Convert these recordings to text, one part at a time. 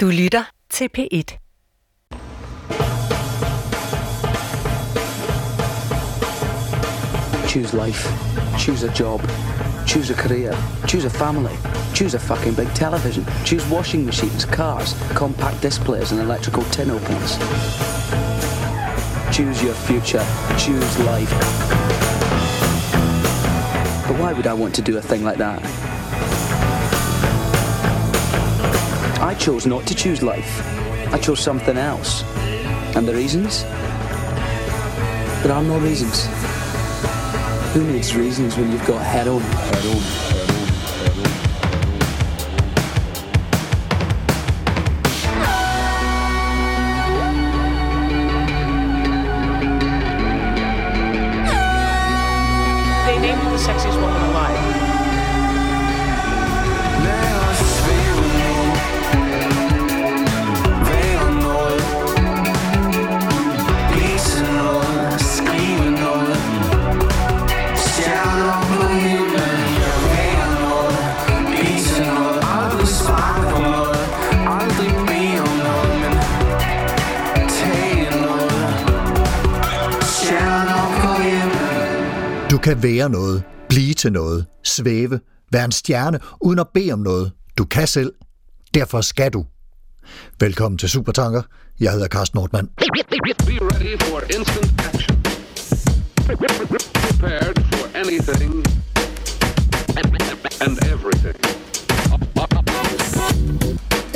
Du lytter til P1. Choose life. Choose a job. Choose a career. Choose a family. Choose a fucking big television. Choose washing machines, cars, compact displays, and electrical tin openers. Choose your future. Choose life. But why would I want to do a thing like that? I chose not to choose life. I chose something else. And the reasons? There are no reasons. Who needs reasons when you've got heroin? Heroin. They Du kan være noget, blive til noget, svæve, være en stjerne, uden at bede om noget. Du kan selv. Derfor skal du. Velkommen til Supertanker. Jeg hedder Carsten Nordmann. Be ready for instant action. Prepared for anything and everything.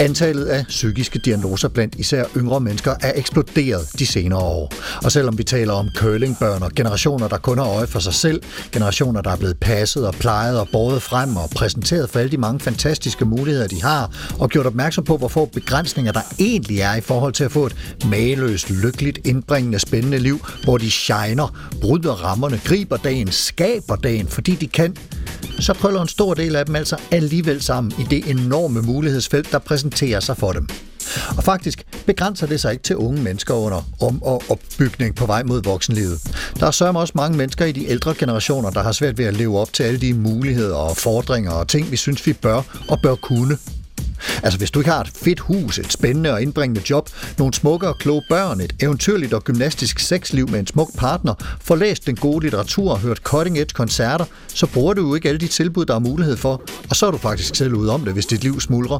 Antallet af psykiske diagnoser blandt især yngre mennesker er eksploderet de senere år. Og selvom vi taler om curlingbørn og generationer, der kun har øje for sig selv, generationer, der er blevet passet og plejet og båret frem og præsenteret for alle de mange fantastiske muligheder, de har, og gjort opmærksom på, hvor få begrænsninger der egentlig er i forhold til at få et mageløst, lykkeligt, indbringende, spændende liv, hvor de shiner, bryder rammerne, griber dagen, skaber dagen, fordi de kan, så krøller en stor del af dem altså alligevel sammen i det enorme mulighedsfelt, der præsenterer sig for dem. Og faktisk begrænser det sig ikke til unge mennesker under om- og opbygning på vej mod voksenlivet. Der er sørme også mange mennesker i de ældre generationer, der har svært ved at leve op til alle de muligheder og fordringer og ting, vi synes, vi bør og bør kunne. Altså hvis du ikke har et fedt hus, et spændende og indbringende job, nogle smukke og kloge børn, et eventyrligt og gymnastisk sexliv med en smuk partner, får læst den gode litteratur og hørt cutting edge koncerter, så bruger du jo ikke alle de tilbud, der er mulighed for, og så er du faktisk selv ude om det, hvis dit liv smuldrer.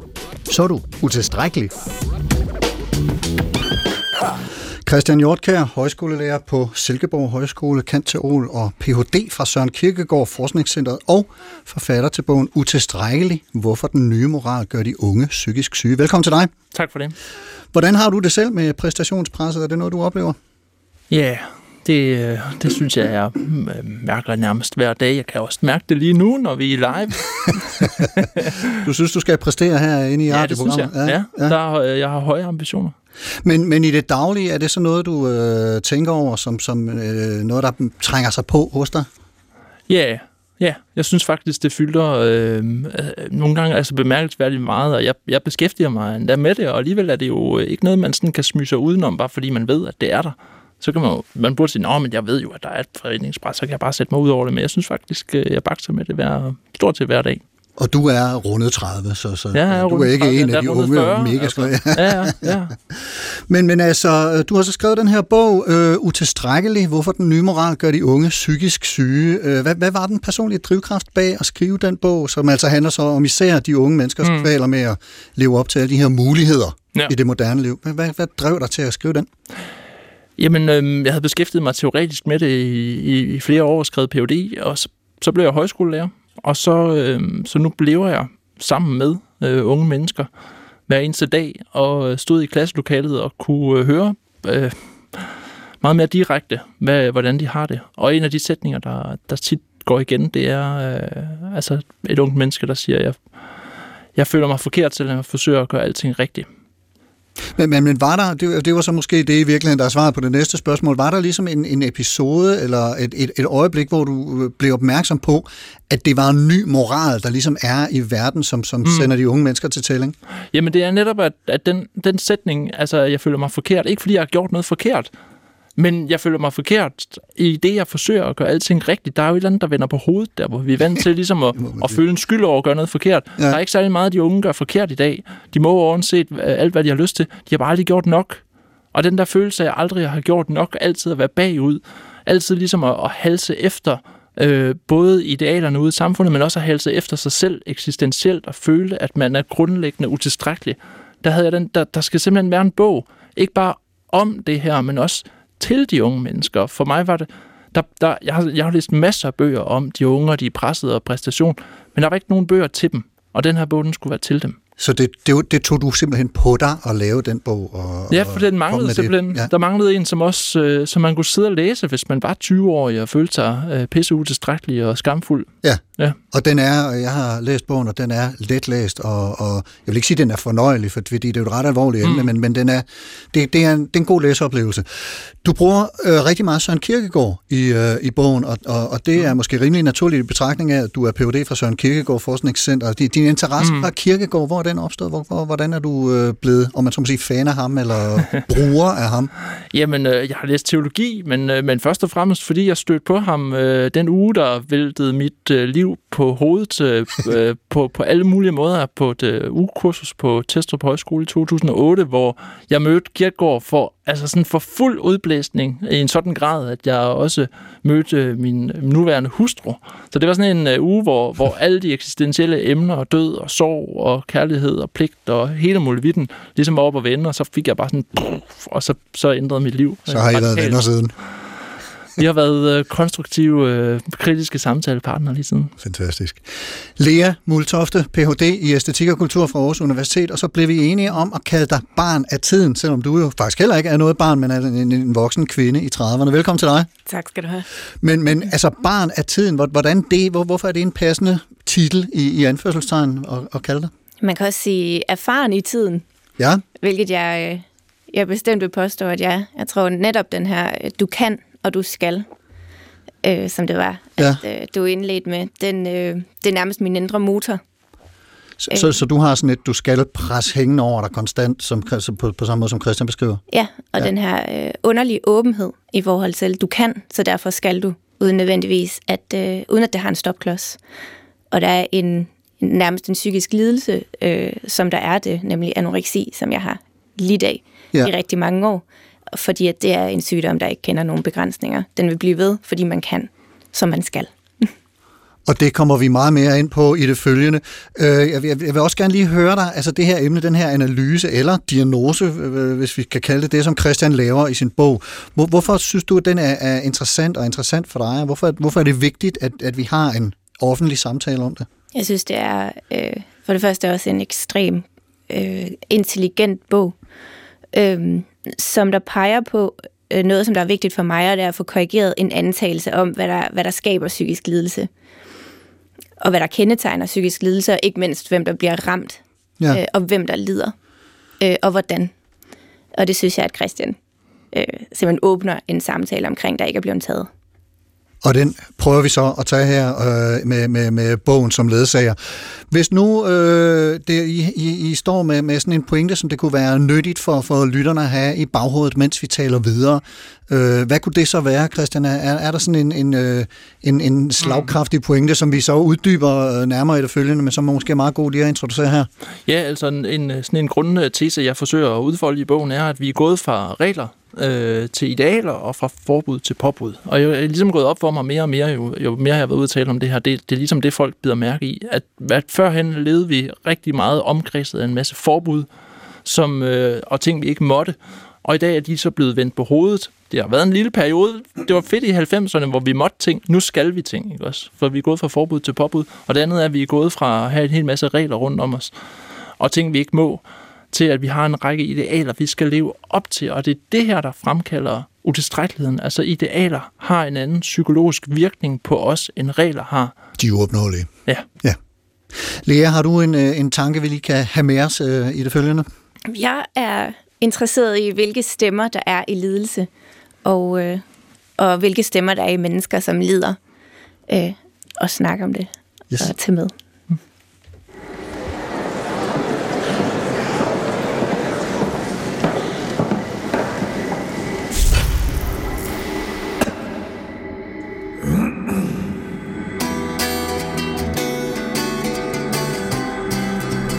Så er du utilstrækkelig. Christian Hjortkær, højskolelærer på Silkeborg Højskole, kant teol og Ph.D. fra Søren Kierkegaard Forskningscentret og forfatter til bogen Utilstrækkelig, hvorfor den nye moral gør de unge psykisk syge. Velkommen til dig. Tak for det. Hvordan har du det selv med præstationspresset? Er det noget, du oplever? Ja, yeah, det, øh, det synes jeg, jeg mærker nærmest hver dag. Jeg kan også mærke det lige nu, når vi er live. du synes, du skal præstere her inde i ja, det synes jeg. Ja, ja. ja. Der, jeg har høje ambitioner. Men, men i det daglige, er det så noget, du øh, tænker over som, som øh, noget, der trænger sig på hos dig? Ja, yeah. Ja, jeg synes faktisk, det fylder øh, øh, nogle gange altså bemærkelsesværdigt meget, og jeg, jeg beskæftiger mig endda med det, og alligevel er det jo øh, ikke noget, man sådan kan smyge sig udenom, bare fordi man ved, at det er der. Så kan man jo, man burde sige, men jeg ved jo, at der er et foreningspres, så kan jeg bare sætte mig ud over det, men jeg synes faktisk, øh, jeg bakser med det hver, stort til hver dag. Og du er rundet 30, så, så ja, du er ikke 30, en af de unge 40, mega altså. ja, ja, ja. men, men altså, du har så skrevet den her bog, øh, Utilstrækkelig, hvorfor den nye moral gør de unge psykisk syge. Øh, hvad, hvad var den personlige drivkraft bag at skrive den bog, som altså handler så om især de unge mennesker, som mm. kvaler med at leve op til alle de her muligheder ja. i det moderne liv? Hvad, hvad, hvad drev dig til at skrive den? Jamen, øh, jeg havde beskæftiget mig teoretisk med det i, i, i flere år og skrevet Ph.D., og så, så blev jeg højskolelærer. Og så, øh, så nu lever jeg sammen med øh, unge mennesker hver eneste dag, og øh, stod i klasselokalet og kunne øh, høre øh, meget mere direkte, hvad, hvordan de har det. Og en af de sætninger, der, der tit går igen, det er øh, altså et ungt menneske, der siger, jeg, jeg føler mig forkert, selvom jeg forsøger at gøre alting rigtigt. Men, men, men var der, det, det var så måske det i virkeligheden, der er svaret på det næste spørgsmål, var der ligesom en, en episode eller et, et, et øjeblik, hvor du blev opmærksom på, at det var en ny moral, der ligesom er i verden, som, som mm. sender de unge mennesker til tælling? Jamen det er netop, at, at den, den sætning, altså jeg føler mig forkert, ikke fordi jeg har gjort noget forkert, Men jeg føler mig forkert i det, jeg forsøger at gøre alting rigtigt. Der er jo et eller andet, der vender på hovedet der, hvor vi er vant til ligesom at, at føle en skyld over at gøre noget forkert. Ja. Der er ikke særlig meget, de unge gør forkert i dag. De må uanset øh, alt, hvad de har lyst til. De har bare aldrig gjort nok. Og den der følelse af, at jeg aldrig har gjort nok, altid at være bagud, altid ligesom at, at halse efter øh, både idealerne ude i samfundet, men også at halse efter sig selv eksistentielt og føle, at man er grundlæggende utilstrækkelig. Der, havde jeg den, der, der skal simpelthen være en bog, ikke bare om det her, men også til de unge mennesker. For mig var det, der, der, jeg, har, jeg har læst masser af bøger om de unge, og de er presset og præstation, men der var ikke nogen bøger til dem, og den her bog, den skulle være til dem. Så det, det, det tog du simpelthen på dig at lave den bog? Og, Ja, for den manglede simpelthen. Det. Ja. Der manglede en, som også, øh, som man kunne sidde og læse, hvis man var 20-årig og følte sig øh, pisse utilstrækkelig og skamfuld. Ja. Ja. Og den er, jeg har læst bogen, og den er letlæst, og, og jeg vil ikke sige, at den er fornøjelig, for- fordi det er jo et ret alvorligt emne, Mm. men, men den er, det, det, er en, det er en god læseoplevelse. Du bruger øh, rigtig meget Søren Kierkegaard i, øh, i bogen, og, og, og det er måske rimelig naturligt i betragtning af, at du er Ph.D. fra Søren Kierkegaard Forskningscenter. Din, din interesse mm. Mm. fra Kierkegaard, hvor er den opstået? Hvor, hvor, hvordan er du øh, blevet, om man så må sige, fan af ham, eller bruger af ham? Jamen, øh, jeg har læst teologi, men, øh, men først og fremmest, fordi jeg stødte på ham øh, den uge, der væltede mit øh, liv på hovedet øh, øh, på, på alle mulige måder på et øh, ugekursus på Testrup Højskole i 2008, hvor jeg mødte Kierkegaard for, altså sådan for fuld udblæsning i en sådan grad, at jeg også mødte øh, min nuværende hustru. Så det var sådan en øh, uge, hvor, hvor alle de eksistentielle emner, og død og sorg og kærlighed og pligt og hele muligheden ligesom op og vende, og så fik jeg bare sådan, og så, så ændrede mit liv. Så har I været venner siden. Vi har været øh, konstruktive, øh, kritiske samtalepartnere lige siden. Fantastisk. Lea Multofte, Ph.D. i æstetik og kultur fra Aarhus Universitet, og så blev vi enige om at kalde dig barn af tiden, selvom du jo faktisk heller ikke er noget barn, men er en, en voksen kvinde i 30'erne. Velkommen til dig. Tak skal du have. Men, men altså barn af tiden, hvor- hvordan det, hvor, hvorfor er det en passende titel i, i anførselstegn at, at kalde dig? Man kan også sige erfaren i tiden, Ja, hvilket jeg, øh, jeg bestemt vil påstå, at jeg, jeg tror netop den her, øh, du kan og du skal, øh, som det var, Ja. at øh, du indledte med, den, øh, det er nærmest min indre motor. så, så, så du har sådan et, du skal pres hængende over dig konstant, som, på, på samme måde som Christian beskriver. Ja, og Ja. den her øh, underlige åbenhed i forhold til, du kan, så derfor skal du, uden nødvendigvis, at, øh, uden at det har en stopklods. Og der er en nærmest en psykisk lidelse, øh, som der er det, nemlig anoreksi, som jeg har lidt af Ja. i rigtig mange år. Fordi at det er en sygdom, der ikke kender nogen begrænsninger. Den vil blive ved, fordi man kan, som man skal. Og det kommer vi meget mere ind på i det følgende. Øh, jeg, vil, også gerne lige høre dig, altså det her emne, den her analyse eller diagnose, øh, hvis vi kan kalde det det, som Christian laver i sin bog. Hvor, hvorfor synes du, at den er, er interessant og interessant for dig? Hvorfor, hvorfor er det vigtigt, at, at vi har en offentlig samtale om det? Jeg synes, det er øh, for det første også en ekstrem øh, intelligent bog, øh, som der peger på øh, noget, som der er vigtigt for mig, og det er at få korrigeret en antagelse om, hvad der, hvad der skaber psykisk lidelse. Og hvad der kendetegner psykisk lidelse, og ikke mindst, hvem der bliver ramt, Ja. øh, og hvem der lider, øh, og hvordan. Og det synes jeg, at Christian øh, simpelthen åbner en samtale omkring, der ikke er blevet taget. Og den prøver vi så at tage her øh, med, med, med bogen som ledsager. Hvis nu øh, det, I, I, I står med, med sådan en pointe, som det kunne være nyttigt for, for lytterne at have i baghovedet, mens vi taler videre, øh, hvad kunne det så være, Christian? Er, er der sådan en, en, øh, en, en slagkraftig pointe, som vi så uddyber øh, nærmere i det følgende, men som måske er meget god lige at introducere her? Ja, altså en, en, sådan en grundtese, jeg forsøger at udfolde i bogen, er, at vi er gået fra regler øh, til idealer og fra forbud til påbud. Og jeg er øh, ligesom gået op for mig mere og mere, jo, jo mere jeg har været ude og tale om det her. Det, det er ligesom det, folk bider mærke i. At, at førhen levede vi rigtig meget omkredset af en masse forbud som, øh, og ting, vi ikke måtte. Og i dag er de så blevet vendt på hovedet. Det har været en lille periode. Det var fedt i 90'erne, hvor vi måtte ting. Nu skal vi ting, ikke også? For vi er gået fra forbud til påbud. Og det andet er, at vi er gået fra at have en hel masse regler rundt om os, og ting, vi ikke må, til at vi har en række idealer, vi skal leve op til. Og det er det her, der fremkalder utilstrækkeligheden. Altså idealer har en anden psykologisk virkning på os, end regler har. De er uopnåelige. Ja. ja. Lea, har du en, øh, en tanke, vi lige kan have med os øh, i det følgende? Jeg er interesseret i, hvilke stemmer der er i lidelse, og, øh, og hvilke stemmer der er i mennesker, som lider, øh, og snakke om det Yes. og tage med.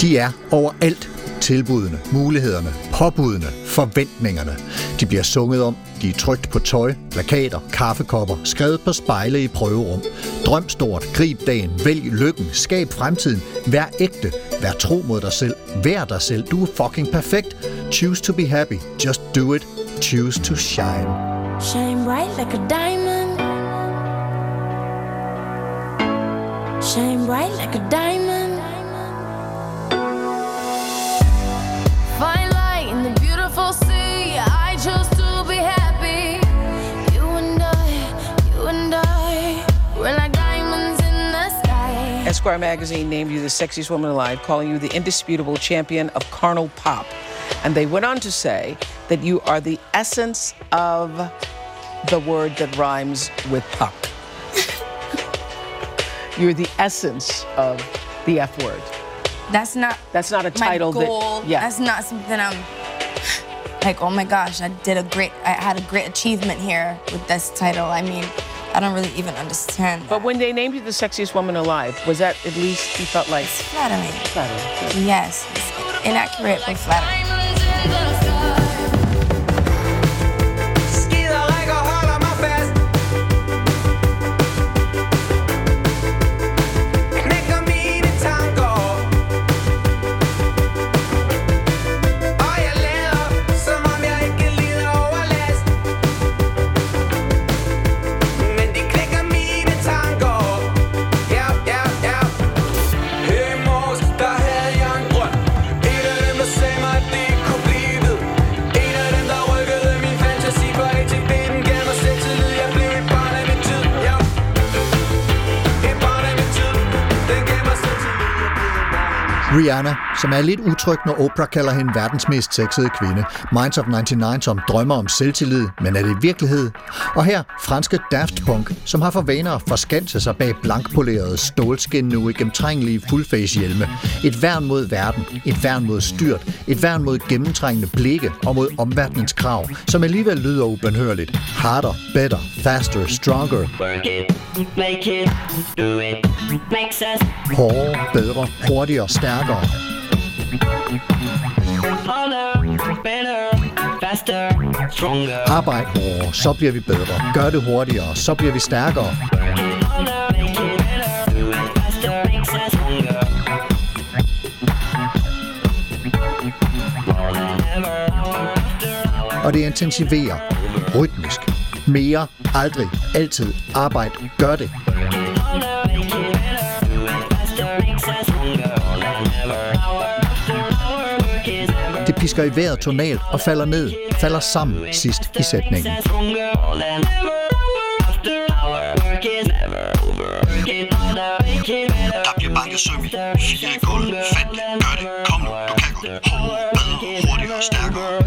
De er overalt. Tilbudene, mulighederne, påbudene, forventningerne. De bliver sunget om, de er trygt på tøj, plakater, kaffekopper, skrevet på spejle i prøverum. Drøm stort, grib dagen, vælg lykken, skab fremtiden, vær ægte, vær tro mod dig selv, vær dig selv, du er fucking perfekt. Choose to be happy, just do it, choose to shine. Shine bright like a diamond. Shine bright like a diamond. Esquire magazine named you the sexiest woman alive, calling you the indisputable champion of carnal pop. And they went on to say that you are the essence of the word that rhymes with puck. You're the essence of the F word. That's not That's not a title my goal. that. Yeah. That's not something I'm like, oh my gosh, I did a great, I had a great achievement here with this title. I mean, I don't really even understand. but when they named you the sexiest woman alive, was that at least you felt like it's flattering. flattering? Yes, it's inaccurate but flattering. Rihanna, som er lidt utryg, når Oprah kalder hende verdens mest sexede kvinde. Minds of 99, som drømmer om selvtillid, men er det virkelighed? Og her franske Daft Punk, som har for vaner at forskanse sig bag blankpolerede stålskin nu i gennemtrængelige fullface-hjelme. Et værn mod verden, et værn mod styrt, et værn mod gennemtrængende blikke og mod omverdenens krav, som alligevel lyder ubenhørligt. Harder, better, faster, stronger. Work it, make it, do it, makes us Hårdere, bedre, hurtigere, stærkere. Harder, better, faster, stronger. Arbejd hårdere, så bliver vi bedre. Gør det hurtigere, så bliver vi stærkere. Og det intensiverer. Rytmisk. Mere, aldrig, altid. Arbejd, gør det. Pisker i vejret tonalt og falder ned, falder sammen sidst i sætningen. Der bliver banket søm i. Fire i gulvet. Fat det. Gør det. Kom nu. Du kan godt. Hårdere, bedre, hurtigere, stærkere.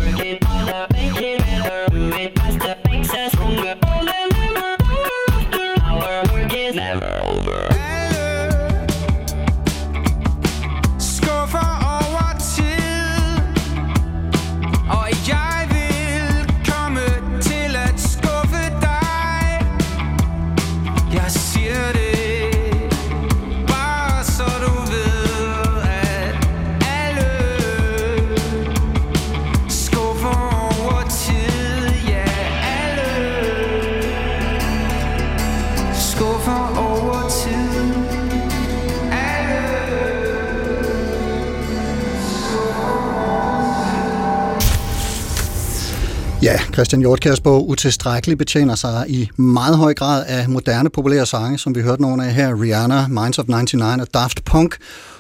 Christian Hjortkærs bog Utilstrækkelig betjener sig i meget høj grad af moderne populære sange, som vi hørte nogle af her, Rihanna, Minds of 99 og Daft Punk,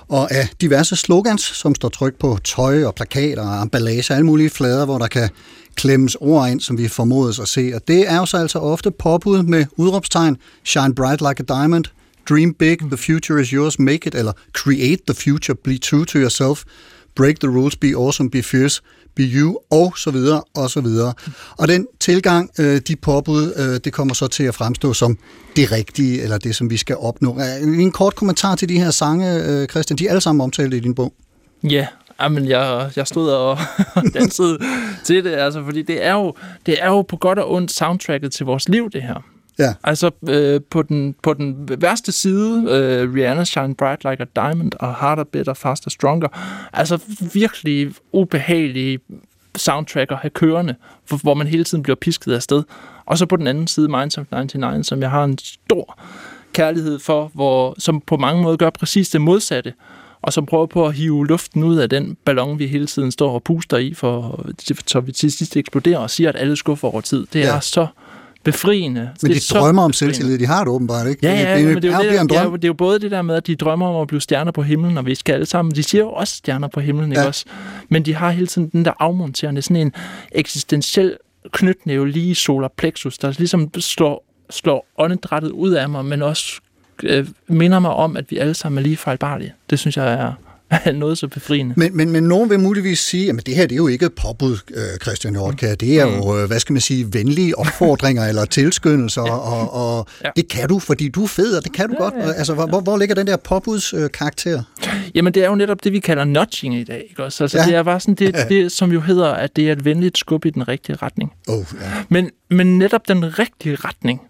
og af diverse slogans, som står trykt på tøj og plakater og emballage, alle mulige flader, hvor der kan klemmes ord ind, som vi formodes at se. Og det er jo så altså ofte påbud med udråbstegn, shine bright like a diamond, dream big, the future is yours, make it, eller create the future, be true to yourself, break the rules, be awesome, be fierce, be you, og så videre, og så videre. Og den tilgang, øh, de påbud, øh, det kommer så til at fremstå som det rigtige, eller det, som vi skal opnå. Øh, en kort kommentar til de her sange, øh, Christian, de er alle sammen omtalt i din bog. Ja, men jeg, jeg stod og dansede til det, altså, fordi det er, jo, det er jo på godt og ondt soundtracket til vores liv, det her. Ja. Altså øh, på, den, på den værste side, øh, Rihanna Shine Bright Like a Diamond og Harder, Better, Faster, Stronger. Altså virkelig ubehagelige soundtrack at have kørende, hvor, hvor man hele tiden bliver pisket afsted. Og så på den anden side Minds of 99, som jeg har en stor kærlighed for, hvor, som på mange måder gør præcis det modsatte, og som prøver på at hive luften ud af den ballon, vi hele tiden står og puster i, for, så vi til sidst eksploderer og siger, at alle skuffer over tid. Det Ja. er så befriende. Men det de er drømmer om selvtillid. De har det åbenbart, ikke? Ja, ja, det, men det er, jo en det, ja, drøm. det er jo både det der med, at de drømmer om at blive stjerner på himlen, og vi skal alle sammen. De siger jo også stjerner på himlen, ikke Ja. også? Men de har hele tiden den der afmonterende, sådan en eksistentiel knytnæve lige i solar plexus, der ligesom slår, slår åndedrættet ud af mig, men også øh, minder mig om, at vi alle sammen er lige fejlbarlige. Det synes jeg er noget så befriende. Men, men, men nogen vil muligvis sige, at det her det er jo ikke påbud, øh, Christian Nordkær. Det er Mm. jo, øh, hvad skal man sige, venlige opfordringer eller tilskyndelser, og, og Ja. det kan du, fordi du er fed, og det kan du godt. Altså, hvor, hvor- ligger den der påbuds øh, karakter? Jamen, det er jo netop det, vi kalder nudging i dag, ikke også? Altså, Ja. ja. det er bare sådan, det, det, som jo hedder, at det er et venligt skub i den rigtige retning. Oh, ja. Men, men netop den rigtige retning,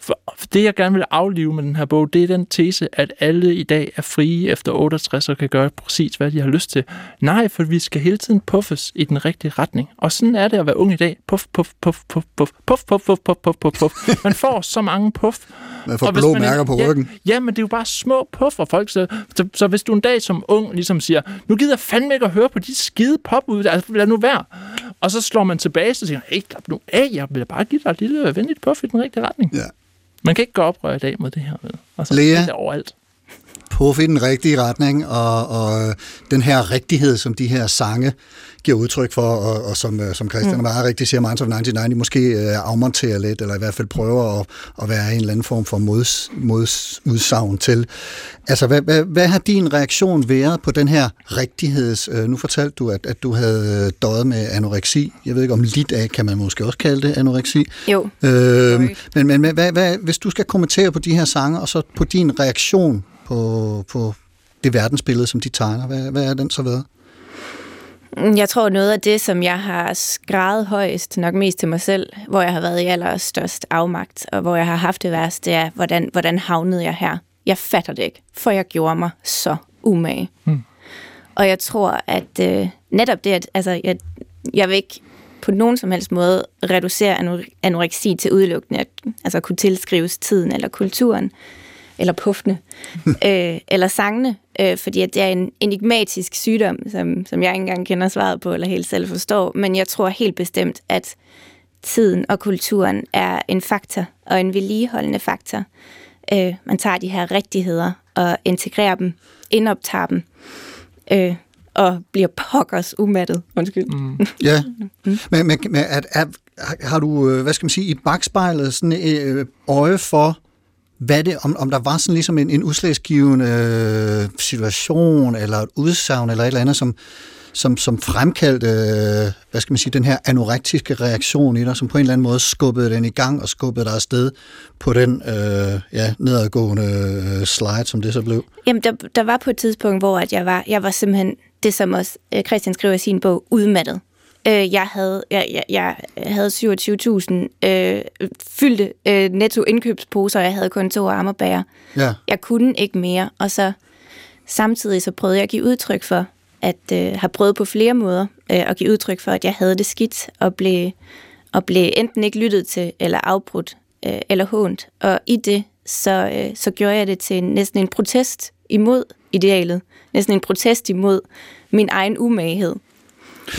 for det jeg gerne vil aflive med den her bog, det er den tese, at alle i dag er frie efter 68 og kan gøre præcis, hvad de har lyst til. Nej, for vi skal hele tiden puffes i den rigtige retning. Og sådan er det at være ung i dag. Puff, puff, puff, puff, puff, puff, puff, puff, puff, puff, puff, puff. Man får så mange puff. Man får Og blå man mærker på ja, ryggen. Ja, men det er jo bare små puffer, folk. Så, så, så hvis du en dag som ung ligesom siger, nu gider jeg fandme ikke at høre på de skide pop ud, altså lad nu være. Og så slår man tilbage, så siger hey, slap nu af, jeg vil bare give dig et lille venligt puff i den rigtige retning. Ja. Man kan ikke gå oprør i dag mod det her. Vel? Altså, Lea? Det er overalt. Puff i den rigtige retning, og, og øh, den her rigtighed, som de her sange giver udtryk for, og, og som, øh, som Christian mm. meget rigtigt siger, Minds of 99, de måske øh, afmonterer lidt, eller i hvert fald prøver at, at være en eller anden form for mods, modsudsagn til. Altså, hvad, hvad, hvad har din reaktion været på den her rigtigheds... Øh, nu fortalte du, at, at du havde døjet med anoreksi. Jeg ved ikke, om lidt af kan man måske også kalde det anoreksi. Jo. Øh, men men hvad, hvad, hvis du skal kommentere på de her sange, og så på din reaktion på, på det verdensbillede, som de tegner, hvad, hvad er den så været? Mm, Jeg tror, noget af det, som jeg har skrevet højst, nok mest til mig selv, hvor jeg har været i allerstørst afmagt, og hvor jeg har haft det værst, det er, hvordan, hvordan havnede jeg her? Jeg fatter det ikke, for jeg gjorde mig så umage. Hmm. Og jeg tror, at øh, netop det, at altså, jeg, jeg vil ikke på nogen som helst måde reducere anore- anoreksi til udelukkende at altså, kunne tilskrives tiden eller kulturen, eller puffene, øh, eller sangene, øh, fordi at det er en enigmatisk sygdom, som, som jeg ikke engang kender svaret på, eller helt selv forstår, men jeg tror helt bestemt, at tiden og kulturen er en faktor, og en vedligeholdende faktor. Øh, man tager de her rigtigheder og integrerer dem, indoptager dem, øh, og bliver pokkers umattet. Undskyld. Mm. Ja, men, men, men at, at, har du, øh, hvad skal man sige, i bagspejlet sådan øh, øje for, hvad det, om, om der var sådan ligesom en, en udslagsgivende øh, situation, eller et udsagn, eller et eller andet, som, som, som fremkaldte, øh, hvad skal man sige, den her anorektiske reaktion i dig, som på en eller anden måde skubbede den i gang, og skubbede dig afsted på den øh, ja, nedadgående øh, slide, som det så blev. Jamen, der, der var på et tidspunkt, hvor at jeg var, jeg var simpelthen, det som også øh, Christian skriver i sin bog, udmattet. Øh, jeg havde, jeg, jeg, jeg havde 27.000 øh, fyldte øh, netto indkøbsposer, og jeg havde kun to arme og bære. Ja. Jeg kunne ikke mere, og så samtidig så prøvede jeg at give udtryk for, at øh, have prøvet på flere måder øh, at give udtryk for, at jeg havde det skidt, og blev, og blev enten ikke lyttet til, eller afbrudt, øh, eller hånt. Og i det, så, øh, så gjorde jeg det til en, næsten en protest imod idealet. Næsten en protest imod min egen umaghed.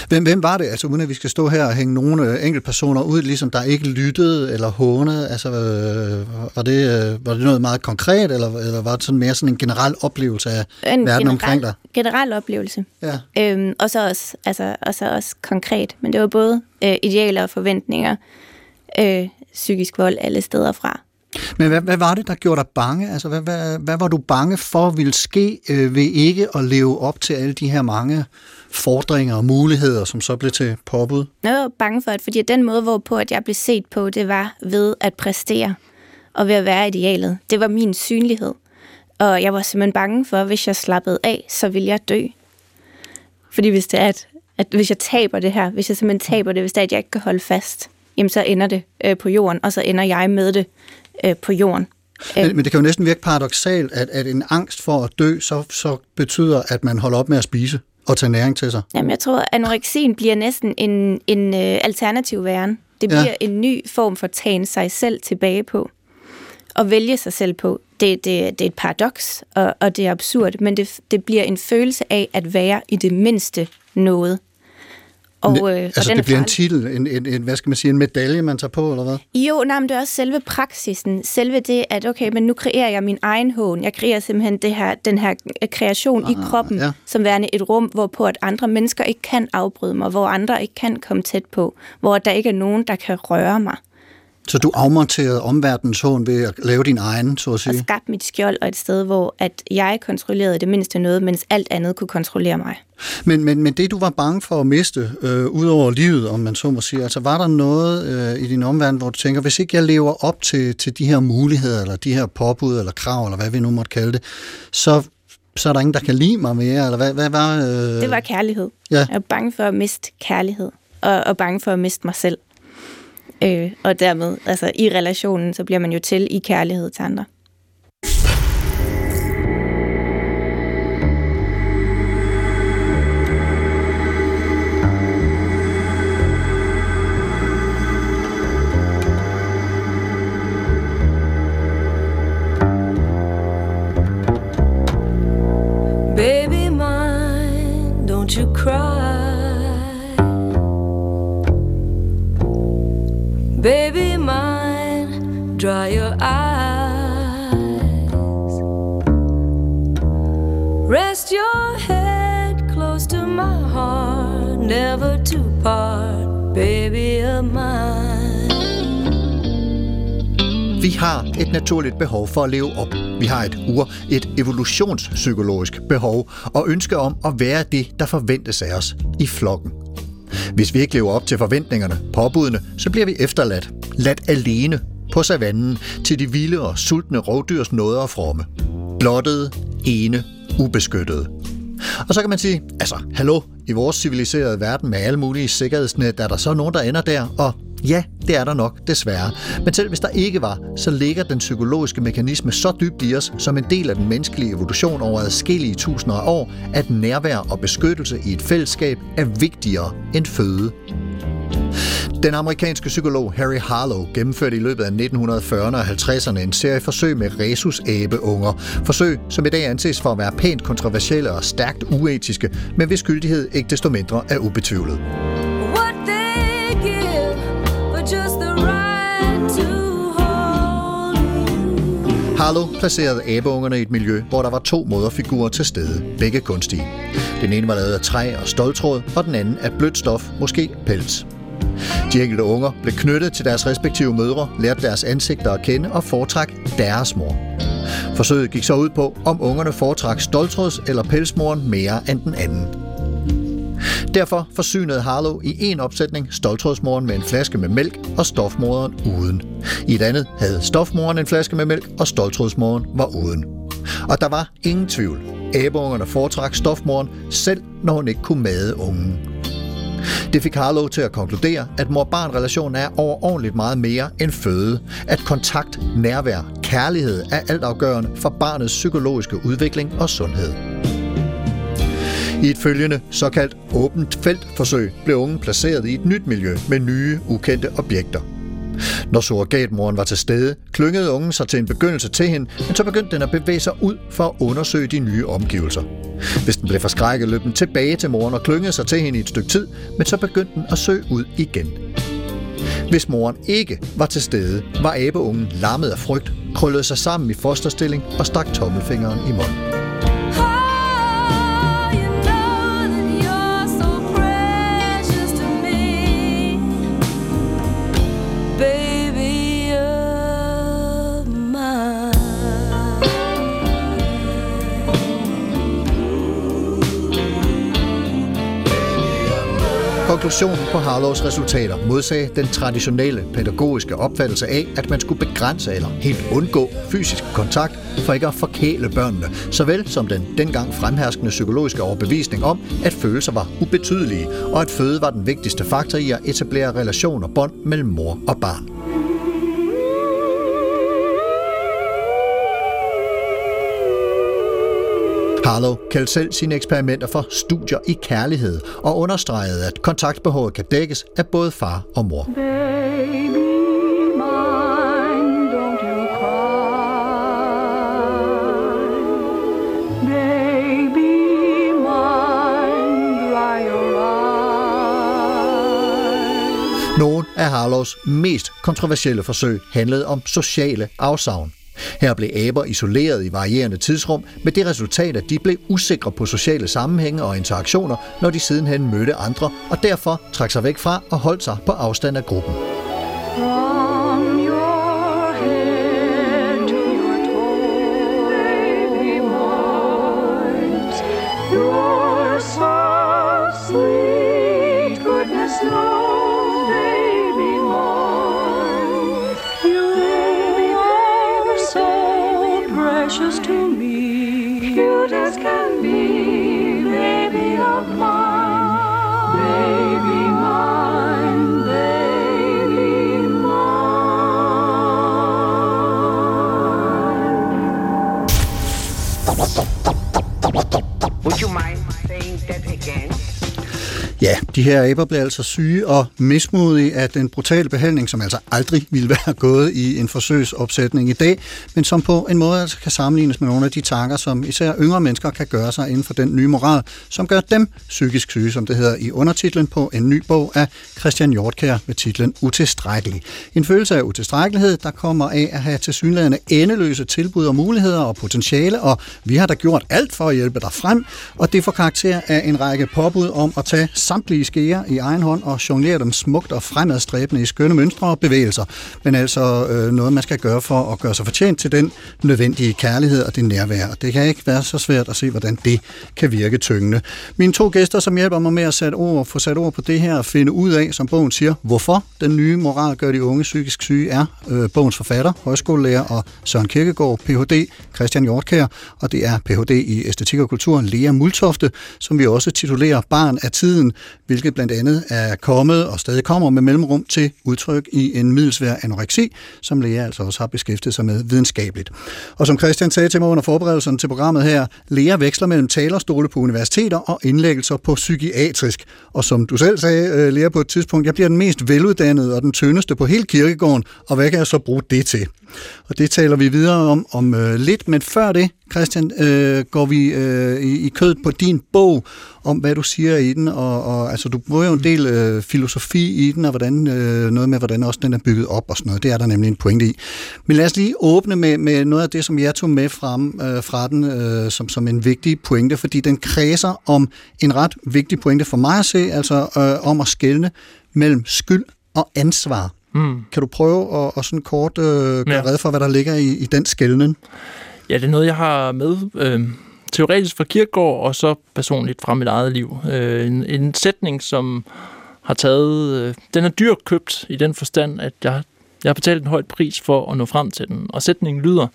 Hvem, hvem var det, altså uden at vi skal stå her og hænge nogle øh, enkelte personer ud, ligesom der ikke lyttede eller hånede, altså øh, var, det, øh, var det noget meget konkret, eller, eller var det sådan mere sådan en generel oplevelse af En verden omkring dig? generel oplevelse. Ja. Øhm, og, så også, altså, og så også konkret. Men det var både øh, idealer og forventninger, øh, psykisk vold alle steder fra. Men hvad, hvad var det, der gjorde dig bange? Altså, hvad, hvad, hvad var du bange for ville ske øh, ved ikke at leve op til alle de her mange fordringer og muligheder, som så blev til påbud? Jeg var bange for, at fordi den måde, hvorpå at jeg blev set på, det var ved at præstere og ved at være idealet. Det var min synlighed. Og jeg var simpelthen bange for, at hvis jeg slappede af, så ville jeg dø. Fordi hvis det er, at, at hvis jeg taber det her, hvis jeg simpelthen taber det, hvis det er, at jeg ikke kan holde fast, jamen så ender det øh, på jorden, og så ender jeg med det øh, på jorden. Men, men det kan jo næsten virke paradoxalt, at, at en angst for at dø, så, så betyder, at man holder op med at spise og tage næring til sig. Jamen, jeg tror, at anoreksien bliver næsten en, en øh, alternativ væren. Det Ja. bliver en ny form for tagen sig selv tilbage på. Og vælge sig selv på. Det, det, det er et paradoks, og, og det er absurd, men det, det bliver en følelse af at være i det mindste noget. Og, øh, og altså, den det er bliver en titel, en, en, en, hvad skal man sige, en medalje, man tager på, eller hvad? Jo, nej, men det er også selve praksisen. Selve det, at okay, men nu kreerer jeg min egen hån. Jeg kreerer simpelthen det her, den her øh, kreation i kroppen, ja. som værende et rum, hvorpå at andre mennesker ikke kan afbryde mig, hvor andre ikke kan komme tæt på, hvor der ikke er nogen, der kan røre mig. Så du afmonterede omverdens hån ved at lave din egen, så at Og sige. skabt mit skjold og et sted, hvor at jeg kontrollerede det mindste noget, mens alt andet kunne kontrollere mig. Men, men, men det, du var bange for at miste, øh, ud over livet, om man så må sige, altså var der noget øh, i din omverden, hvor du tænker, hvis ikke jeg lever op til, til de her muligheder, eller de her påbud, eller krav, eller hvad vi nu måtte kalde det, så, så er der ingen, der kan lide mig mere, eller hvad, hvad var... Øh... Det var kærlighed. Ja. Jeg er bange for at miste kærlighed, og, og bange for at miste mig selv. Øh, og dermed, altså i relationen, så bliver man jo til i kærlighed til andre. Rest your head close to my heart, never to part, baby of mine. Vi har et naturligt behov for at leve op. Vi har et ur, et evolutionspsykologisk behov og ønske om at være det, der forventes af os i flokken. Hvis vi ikke lever op til forventningerne, påbudene, så bliver vi efterladt, ladt alene på savannen til de vilde og sultne rovdyrs nåder og fromme. Blottede, ene, ubeskyttede. Og så kan man sige, altså, hallo, i vores civiliserede verden med alle mulige sikkerhedsnet, er der så nogen, der ender der, og ja, det er der nok, desværre. Men selv hvis der ikke var, så ligger den psykologiske mekanisme så dybt i os, som en del af den menneskelige evolution over adskillige tusinder af år, at nærvær og beskyttelse i et fællesskab er vigtigere end føde. Den amerikanske psykolog Harry Harlow gennemførte i løbet af 1940'erne og 50'erne en serie forsøg med rhesusabeуnger. Forsøg, som i dag anses for at være pænt kontroversielle og stærkt uetiske, men hvis skyldighed ikke desto mindre er ubetvivlet. Harlow placerede abeungerne i et miljø, hvor der var to moderfigurer til stede, begge kunstige. Den ene var lavet af træ og ståltråd, og den anden af blødt stof, måske pels. De enkelte unger blev knyttet til deres respektive mødre, lærte deres ansigter at kende og foretræk deres mor. Forsøget gik så ud på, om ungerne foretræk stoltråds- eller pelsmoren mere end den anden. Derfor forsynede Harlow i en opsætning stoltrådsmoren med en flaske med mælk og stofmoderen uden. I et andet havde stofmoren en flaske med mælk, og stoltrådsmoren var uden. Og der var ingen tvivl. Æbeungerne foretrak stofmoren, selv når hun ikke kunne made ungen. Det fik Harlow til at konkludere, at mor-barn-relationen er overordentligt meget mere end føde. At kontakt, nærvær, kærlighed er altafgørende for barnets psykologiske udvikling og sundhed. I et følgende såkaldt åbent feltforsøg blev ungen placeret i et nyt miljø med nye, ukendte objekter. Når surrogatmoren var til stede, klyngede ungen sig til en begyndelse til hende, men så begyndte den at bevæge sig ud for at undersøge de nye omgivelser. Hvis den blev forskrækket, løb den tilbage til moren og klyngede sig til hende i et stykke tid, men så begyndte den at søge ud igen. Hvis moren ikke var til stede, var abeungen lammet af frygt, krøllede sig sammen i fosterstilling og stak tommelfingeren i munden. Konklusionen på Harlows resultater modsagde den traditionelle pædagogiske opfattelse af, at man skulle begrænse eller helt undgå fysisk kontakt for ikke at forkæle børnene, såvel som den dengang fremherskende psykologiske overbevisning om, at følelser var ubetydelige, og at føde var den vigtigste faktor i at etablere relationer og bånd mellem mor og barn. Harlow kaldte selv sine eksperimenter for studier i kærlighed og understregede, at kontaktbehovet kan dækkes af både far og mor. Baby. Nogle af Harlows mest kontroversielle forsøg handlede om sociale afsavn. Her blev aber isoleret i varierende tidsrum, med det resultat, at de blev usikre på sociale sammenhænge og interaktioner, når de sidenhen mødte andre, og derfor trak sig væk fra og holdt sig på afstand af gruppen. Your sweet goodness knows, de her aber blev altså syge og mismodige af den brutale behandling, som altså aldrig ville være gået i en forsøgsopsætning i dag, men som på en måde altså kan sammenlignes med nogle af de tanker, som især yngre mennesker kan gøre sig inden for den nye moral, som gør dem psykisk syge, som det hedder i undertitlen på en ny bog af Christian Hjortkær med titlen Utilstrækkelig. En følelse af utilstrækkelighed, der kommer af at have tilsyneladende endeløse tilbud og muligheder og potentiale, og vi har da gjort alt for at hjælpe dig frem, og det får karakter af en række påbud om at tage samtlige skeer i egen hånd og jonglere dem smukt og fremadstræbende i skønne mønstre og bevægelser, men altså øh, noget, man skal gøre for at gøre sig fortjent til den nødvendige kærlighed og det nærvær. Og Det kan ikke være så svært at se, hvordan det kan virke tyngende. Mine to gæster, som hjælper mig med at sætte ord, få sat ord på det her og finde ud af, som bogen siger, hvorfor den nye moral gør de unge psykisk syge er øh, bogens forfatter, højskolelærer og Søren Kirkegaard, Ph.D. Christian Hjortkær, og det er Ph.D. i æstetik og kultur, Lea Multofte, som vi også titulerer Barn af tiden, hvilket blandt andet er kommet og stadig kommer med mellemrum til udtryk i en middelsvær anoreksi, som læger altså også har beskæftiget sig med videnskabeligt. Og som Christian sagde til mig under forberedelsen til programmet her, læger veksler mellem talerstole på universiteter og indlæggelser på psykiatrisk. Og som du selv sagde, øh, lærer på et tidspunkt, jeg bliver den mest veluddannede og den tyndeste på hele kirkegården, og hvad kan jeg så bruge det til? Og det taler vi videre om om øh, lidt, men før det, Christian, øh, går vi øh, i, i kødet på din bog, om hvad du siger i den, og, og altså, du bruger jo en del øh, filosofi i den, og hvordan, øh, noget med, hvordan også den er bygget op og sådan noget. Det er der nemlig en pointe i. Men lad os lige åbne med, med noget af det, som jeg tog med frem øh, fra den, øh, som, som en vigtig pointe, fordi den kredser om en ret vigtig pointe for mig at se, altså øh, om at skelne mellem skyld og ansvar. Mm. Kan du prøve at, at sådan kort øh, gøre Ja. red for, hvad der ligger i, i den skælden? Ja, det er noget, jeg har med øh, teoretisk fra Kierkegaard, og så personligt fra mit eget liv. Øh, en, en sætning, som har taget... Øh, den er dyrt købt i den forstand, at jeg, jeg har betalt en højt pris for at nå frem til den. Og sætningen lyder,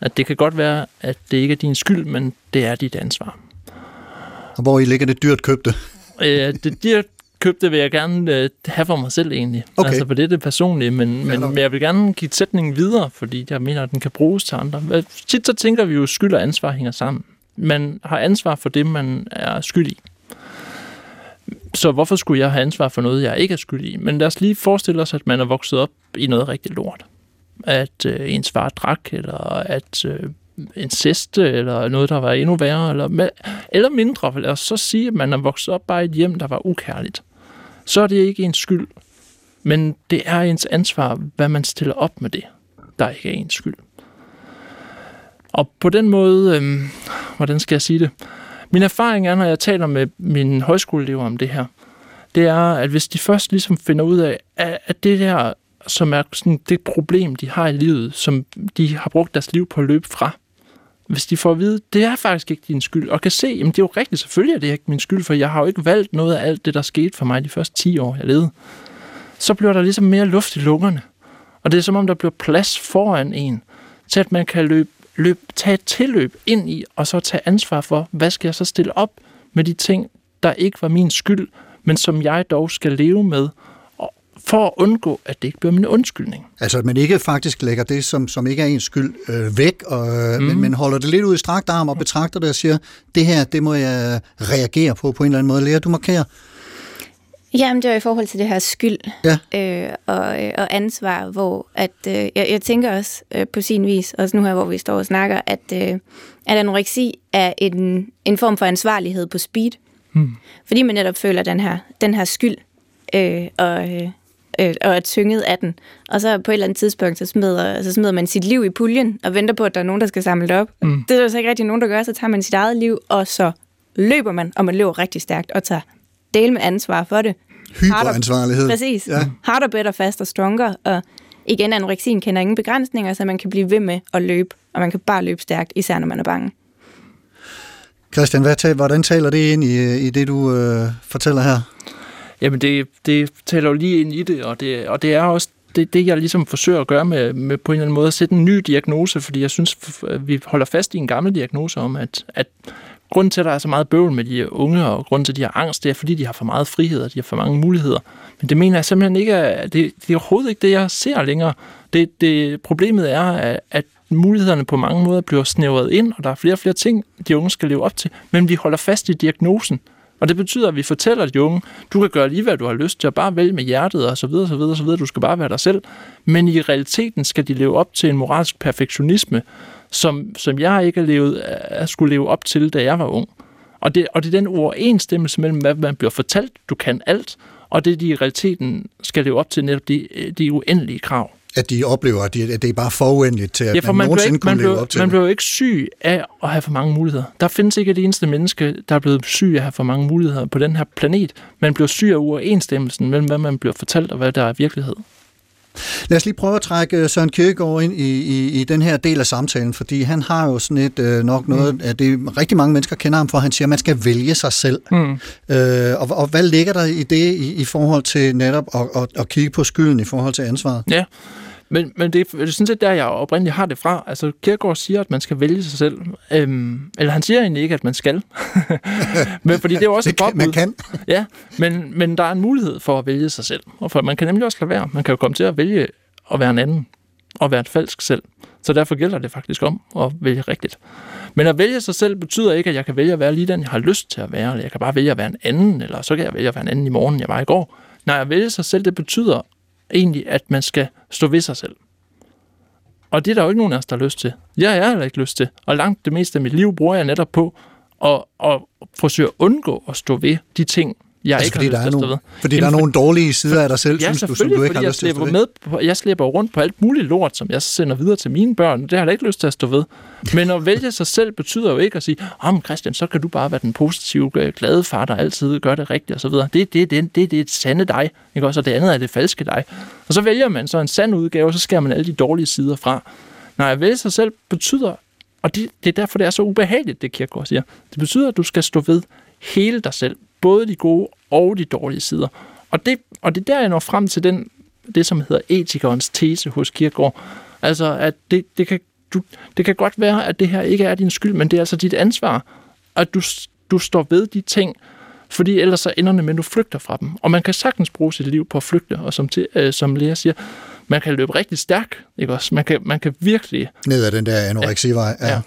at det kan godt være, at det ikke er din skyld, men det er dit ansvar. Og hvor I ligger det dyrt købte? Øh, det dyrt købte vil jeg gerne øh, have for mig selv egentlig. Okay. Altså for det er det personlige, men, men, men jeg vil gerne give sætningen videre, fordi jeg mener, at den kan bruges til andre. Tit så tænker vi jo, skyld og ansvar hænger sammen. Man har ansvar for det, man er skyld i. Så hvorfor skulle jeg have ansvar for noget, jeg ikke er skyld i? Men lad os lige forestille os, at man er vokset op i noget rigtig lort. At øh, ens far drak, eller at øh, incest, eller noget, der var endnu værre, eller, eller mindre. Lad os så sige, at man er vokset op bare i et hjem, der var ukærligt. Så er det ikke ens skyld. Men det er ens ansvar, hvad man stiller op med det, der ikke er ens skyld. Og på den måde, øh, hvordan skal jeg sige det? Min erfaring er, når jeg taler med mine højskoleelever om det her, det er, at hvis de først ligesom finder ud af, at at det der, som er sådan det problem, de har i livet, som de har brugt deres liv på at løbe fra, hvis de får at vide, det er faktisk ikke din skyld, og kan se, jamen det er jo rigtigt, selvfølgelig er det ikke min skyld, for jeg har jo ikke valgt noget af alt det, der skete for mig de første 10 år, jeg levede, så bliver der ligesom mere luft i lungerne. Og det er som om, der bliver plads foran en, til at man kan løbe, løbe, tage et tilløb ind i, og så tage ansvar for, hvad skal jeg så stille op med de ting, der ikke var min skyld, men som jeg dog skal leve med, for at undgå, at det ikke bliver min undskyldning. Altså, at man ikke faktisk lægger det, som, som ikke er ens skyld, øh, væk, og, mm. men, men holder det lidt ud i strakt arm og betragter det og siger, det her, det må jeg reagere på på en eller anden måde. Lærer du markerer? Jamen, det var i forhold til det her skyld Ja. øh, og, øh, og ansvar, hvor at, øh, jeg, jeg tænker også øh, på sin vis, også nu her, hvor vi står og snakker, at, øh, at anoreksi er en, en form for ansvarlighed på speed. Hmm. Fordi man netop føler den her, den her skyld, øh, og, øh, øh, og er tynget af den. Og så på et eller andet tidspunkt, så smider, så smider man sit liv i puljen, og venter på, at der er nogen, der skal samle det op. Mm. Det er der så ikke rigtig nogen, der gør, så tager man sit eget liv, og så løber man, og man løber rigtig stærkt, og tager del med ansvar for det. Hyperansvarlighed. Præcis. Ja. Harder, better, faster, stronger. Og igen, anoreksien kender ingen begrænsninger, så man kan blive ved med at løbe, og man kan bare løbe stærkt, især når man er bange. Christian, hvad, hvordan taler det ind i, i det, du øh, fortæller her? Jamen, det, det taler jo lige ind i det, og det, og det er også det, det, jeg ligesom forsøger at gøre med, med på en eller anden måde at sætte en ny diagnose, fordi jeg synes, vi holder fast i en gammel diagnose om, at, at grunden til, at der er så meget bøvl med de unge, og grunden til, at de har angst, det er, fordi de har for meget frihed, og de har for mange muligheder. Men det mener jeg simpelthen ikke, at det, det er overhovedet ikke det, jeg ser længere. Det, det, problemet er, at, at mulighederne på mange måder bliver snævret ind, og der er flere og flere ting, de unge skal leve op til, men vi holder fast i diagnosen. Og det betyder, at vi fortæller de unge, du kan gøre lige, hvad du har lyst til, og bare vælge med hjertet, og så videre, så videre, så videre, du skal bare være dig selv. Men i realiteten skal de leve op til en moralsk perfektionisme, som, som jeg ikke har levet, øh, skulle leve op til, da jeg var ung. Og det, og det er den uoverensstemmelse mellem, hvad man bliver fortalt, du kan alt, og det, de i realiteten skal leve op til, netop de, øh, de uendelige krav. At de oplever, at, de, at det er bare foruendeligt til, at Ja, for man, man, bliver nogensinde ikke, kunne man, leve bliver, op til man bliver jo ikke syg af at have for mange muligheder. Der findes ikke et eneste menneske, der er blevet syg af at have for mange muligheder på den her planet. Man bliver syg af uoverensstemmelsen mellem, hvad man bliver fortalt og hvad der er virkelighed. Lad os lige prøve at trække Søren Kierkegaard ind i, i, i den her del af samtalen, fordi han har jo sådan et øh, nok noget, mm. at det rigtig mange mennesker kender ham for, han siger, at man skal vælge sig selv. Mm. Øh, og, og hvad ligger der i det i, i forhold til netop at, at, at kigge på skylden i forhold til ansvaret? Ja, men, men det er sådan set der, jeg oprindeligt har det fra. Altså, Kierkegaard siger, at man skal vælge sig selv. Øhm, eller han siger egentlig ikke, at man skal. men fordi det er jo også Det et påbud. man kan. Ja, men, men der er en mulighed for at vælge sig selv. Og for man kan nemlig også lade være. Man kan jo komme til at vælge at være en anden. Og være et falsk selv. Så derfor gælder det faktisk om at vælge rigtigt. Men at vælge sig selv betyder ikke, at jeg kan vælge at være lige den, jeg har lyst til at være. Eller jeg kan bare vælge at være en anden. Eller så kan jeg vælge at være en anden i morgen, jeg var i går. Nej, at vælge sig selv, det betyder egentlig, at man skal stå ved sig selv. Og det er der jo ikke nogen af os, der har lyst til. Jeg har heller ikke lyst til. Og langt det meste af mit liv bruger jeg netop på at, at forsøge at undgå at stå ved de ting, jeg Altså, ikke fordi der er at nogle- ved. fordi der er nogle dårlige sider af dig selv, ja, synes du, som du ikke har lyst til jeg at stå ved. med på, Jeg slæber rundt på alt muligt lort, som jeg sender videre til mine børn. Det har jeg ikke lyst til at stå ved. Men at vælge sig selv betyder jo ikke at sige, om Christian, så kan du bare være den positive, øh, glade far, der altid gør det rigtigt og så videre. Det er det, det, det, det er et sande dig, ikke også? Og det andet er det falske dig. Og så vælger man så en sand udgave, og så skærer man alle de dårlige sider fra. Når jeg vælger sig selv betyder, og det, det er derfor, det er så ubehageligt, det Kierkegaard siger. Det betyder, at du skal stå ved hele dig selv. Både de gode og de dårlige sider. Og det, og det er der, jeg når frem til den, det, som hedder etikernes tese hos Kierkegaard. Altså, at det, det, kan, du, det kan godt være, at det her ikke er din skyld, men det er altså dit ansvar, at du, du står ved de ting, fordi ellers så ender det med, at du flygter fra dem. Og man kan sagtens bruge sit liv på at flygte, og som, til, øh, som Lea siger, man kan løbe rigtig stærkt, ikke også? Man kan, man kan virkelig... Ned ad den der anoreksivej. Ja. Ja.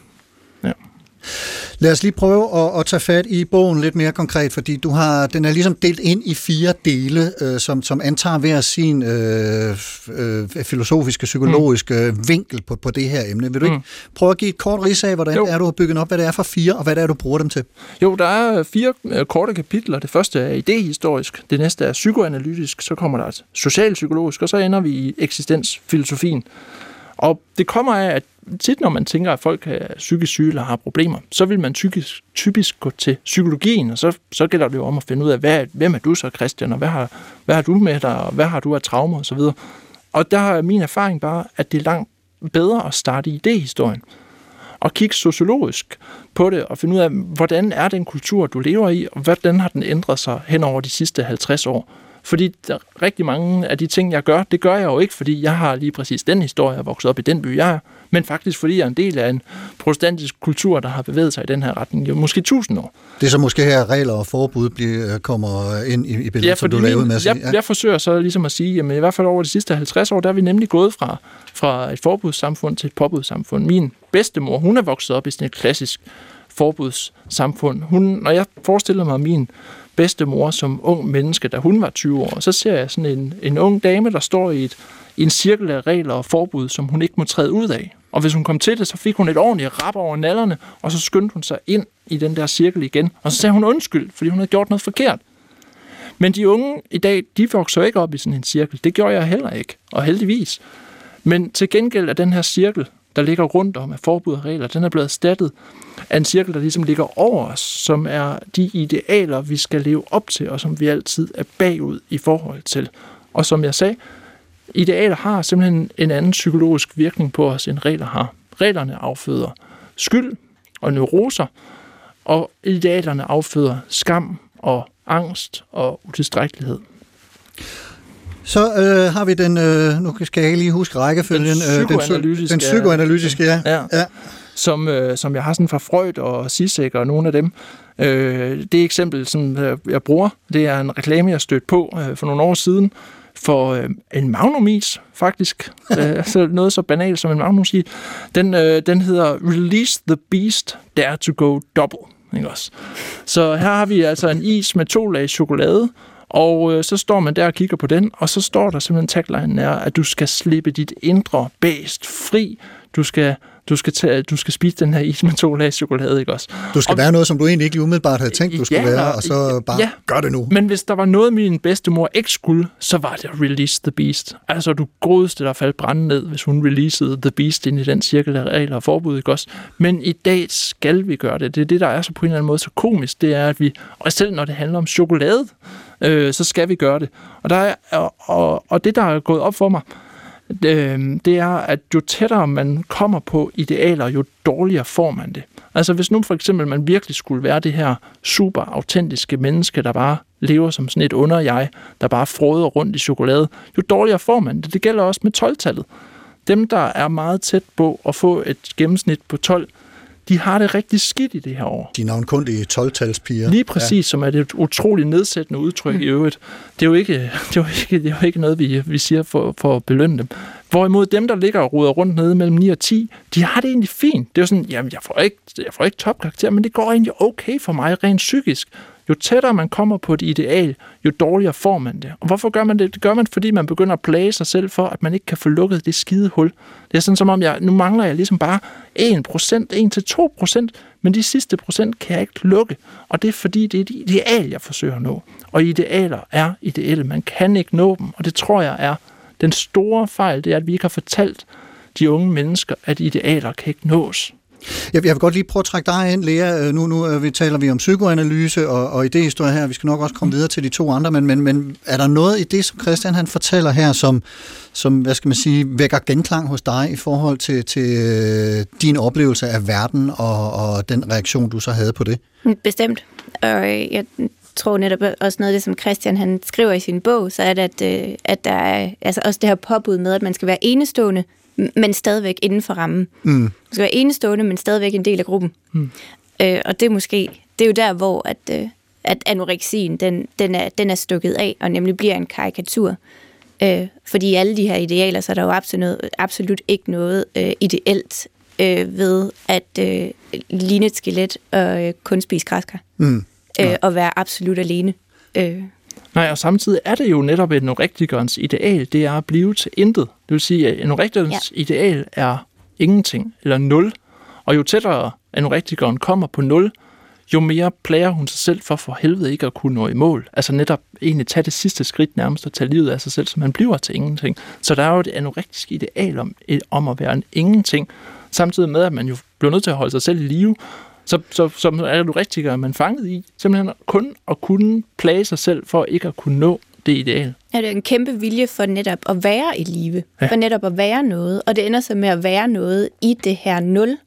Lad os lige prøve at, at tage fat i bogen lidt mere konkret, fordi du har, den er ligesom delt ind i fire dele, øh, som, som antager hver sin øh, øh, filosofiske, psykologiske mm. vinkel på, på det her emne. Vil du ikke Mm. prøve at give et kort rids af, hvordan Jo. er du har bygget op, hvad det er for fire, og hvad det er, du bruger dem til? Jo, der er fire øh, korte kapitler. Det første er idehistorisk, det næste er psykoanalytisk, så kommer der et socialpsykologisk, og så ender vi i eksistensfilosofien. Og det kommer af, at tit når man tænker, at folk er psykisk syge eller har problemer, så vil man typisk, typisk gå til psykologien, og så, så gælder det jo om at finde ud af, hvad, hvem er du så, Christian, og hvad har, hvad har du med dig, og hvad har du af traumer osv. Og der er min erfaring bare, at det er langt bedre at starte i idéhistorien og kigge sociologisk på det og finde ud af, hvordan er den kultur, du lever i, og hvordan har den ændret sig hen over de sidste 50 år. Fordi der, rigtig mange af de ting, jeg gør, det gør jeg jo ikke, fordi jeg har lige præcis den historie, jeg er vokset op i den by, jeg er, men faktisk fordi jeg er en del af en protestantisk kultur, der har bevæget sig i den her retning i måske tusind år. Det er så måske her, regler og forbud bliver, kommer ind i, i billedet, ja, som du lavede med at sige. jeg, jeg forsøger så ligesom at sige, jamen i hvert fald over de sidste 50 år, der er vi nemlig gået fra, fra et forbudssamfund til et påbudssamfund. Min bedstemor, hun er vokset op i sådan et klassisk forbudssamfund. Hun, når jeg forestiller mig min bedstemor som ung menneske, da hun var 20 år, så ser jeg sådan en, en ung dame, der står i, et, i en cirkel af regler og forbud, som hun ikke må træde ud af. Og hvis hun kom til det, så fik hun et ordentligt rap over nallerne, og så skyndte hun sig ind i den der cirkel igen. Og så sagde hun undskyld, fordi hun havde gjort noget forkert. Men de unge i dag, de vokser ikke op i sådan en cirkel. Det gjorde jeg heller ikke, og heldigvis. Men til gengæld er den her cirkel, der ligger rundt om af forbud og regler, den er blevet erstattet af en cirkel, der ligesom ligger over os, som er de idealer, vi skal leve op til, og som vi altid er bagud i forhold til. Og som jeg sagde, idealer har simpelthen en anden psykologisk virkning på os, end regler har. Reglerne afføder skyld og neuroser, og idealerne afføder skam og angst og utilstrækkelighed. Så øh, har vi den, øh, nu skal jeg lige huske rækkefølgen. Den øh, psy- psykoanalytiske- Den psykoanalytiske, ja. Ja. ja. Som, øh, som jeg har sådan fra Freud og Sisek og nogle af dem. Øh, det eksempel, som øh, jeg bruger, det er en reklame, jeg stødte på øh, for nogle år siden, for øh, en magnumis, faktisk. øh, så noget så banalt som en magnumis. Den, øh, den hedder Release the Beast, Dare to Go Double. Ikke også? Så her har vi altså en is med to lag chokolade, og øh, så står man der og kigger på den, og så står der simpelthen tagline er, at du skal slippe dit indre bæst fri. Du skal, du skal, tage, du skal spise den her is med to lag chokolade, ikke også? Du skal og, være noget, som du egentlig ikke umiddelbart havde tænkt, du skulle Ja, være, og så bare ja. gør det nu. Men hvis der var noget, min bedstemor ikke skulle, så var det at release the beast. Altså, du godeste, der faldt brænde ned, hvis hun releasede the beast ind i den cirkel af regler og forbud, ikke også? Men i dag skal vi gøre det. Det er det, der er så på en eller anden måde så komisk, det er, at vi, og selv når det handler om chokolade, øh, så skal vi gøre det. Og, der er, og, og, og det, der er gået op for mig, øh, det er, at jo tættere man kommer på idealer, jo dårligere får man det. Altså hvis nu for eksempel man virkelig skulle være det her super autentiske menneske, der bare lever som sådan et under-jeg, der bare froder rundt i chokolade, jo dårligere får man det. Det gælder også med 12-tallet. Dem, der er meget tæt på at få et gennemsnit på 12, de har det rigtig skidt i det her år. De navnkundige 12-talspiger. Lige præcis, ja. som er det et utroligt nedsættende udtryk mm. i øvrigt. Det er jo ikke, det er jo ikke, det er jo ikke noget, vi, vi siger for, for at belønne dem. Hvorimod dem, der ligger og ruder rundt nede mellem 9 og 10, de har det egentlig fint. Det er jo sådan, jamen jeg får ikke, jeg får ikke topkarakter, men det går egentlig okay for mig rent psykisk. Jo tættere man kommer på et ideal, jo dårligere får man det. Og hvorfor gør man det? Det gør man, fordi man begynder at plage sig selv for, at man ikke kan få lukket det skide hul. Det er sådan som om, jeg, nu mangler jeg ligesom bare 1%, 1-2%, men de sidste procent kan jeg ikke lukke. Og det er fordi, det er et ideal, jeg forsøger at nå. Og idealer er ideelle. Man kan ikke nå dem, og det tror jeg er den store fejl, det er, at vi ikke har fortalt de unge mennesker, at idealer kan ikke nås. Jeg, vil godt lige prøve at trække dig ind, Lea. Øh, Nu, nu øh, vi taler vi om psykoanalyse og, og idéhistorie her. Vi skal nok også komme videre til de to andre, men, men, men er der noget i det, som Christian han fortæller her, som, som hvad skal man sige, vækker genklang hos dig i forhold til, til øh, din oplevelse af verden og, og den reaktion, du så havde på det? Bestemt. Og jeg tror netop også noget af det, som Christian han skriver i sin bog, så er det, at, at der er altså også det her påbud med, at man skal være enestående, men stadigvæk inden for rammen. Mm. Man skal være enestående, men stadigvæk en del af gruppen. Mm. Øh, og det er måske, det er jo der, hvor at, øh, at anoreksien, den, den, er, den er stukket af, og nemlig bliver en karikatur. Øh, fordi i alle de her idealer, så er der jo absolut, absolut ikke noget øh, ideelt øh, ved at øh, ligne et skelet og øh, kun spise græskar. Mm. Øh, og være absolut alene. Øh, Nej, og samtidig er det jo netop anorektikernes ideal, det er at blive til intet. Det vil sige, at anorektikernes ja. ideal er ingenting, eller nul. Og jo tættere anorektikeren kommer på nul, jo mere plager hun sig selv for for helvede ikke at kunne nå i mål. Altså netop egentlig tage det sidste skridt nærmest og tage livet af sig selv, så man bliver til ingenting. Så der er jo et anorektisk ideal om, om at være en ingenting, samtidig med, at man jo bliver nødt til at holde sig selv i live. Så, så anorektiker er man fanget i simpelthen kun at kunne plage sig selv for ikke at kunne nå det ideal. Ja, det er en kæmpe vilje for netop at være i live. Ja. For netop at være noget. Og det ender så med at være noget i det her nul.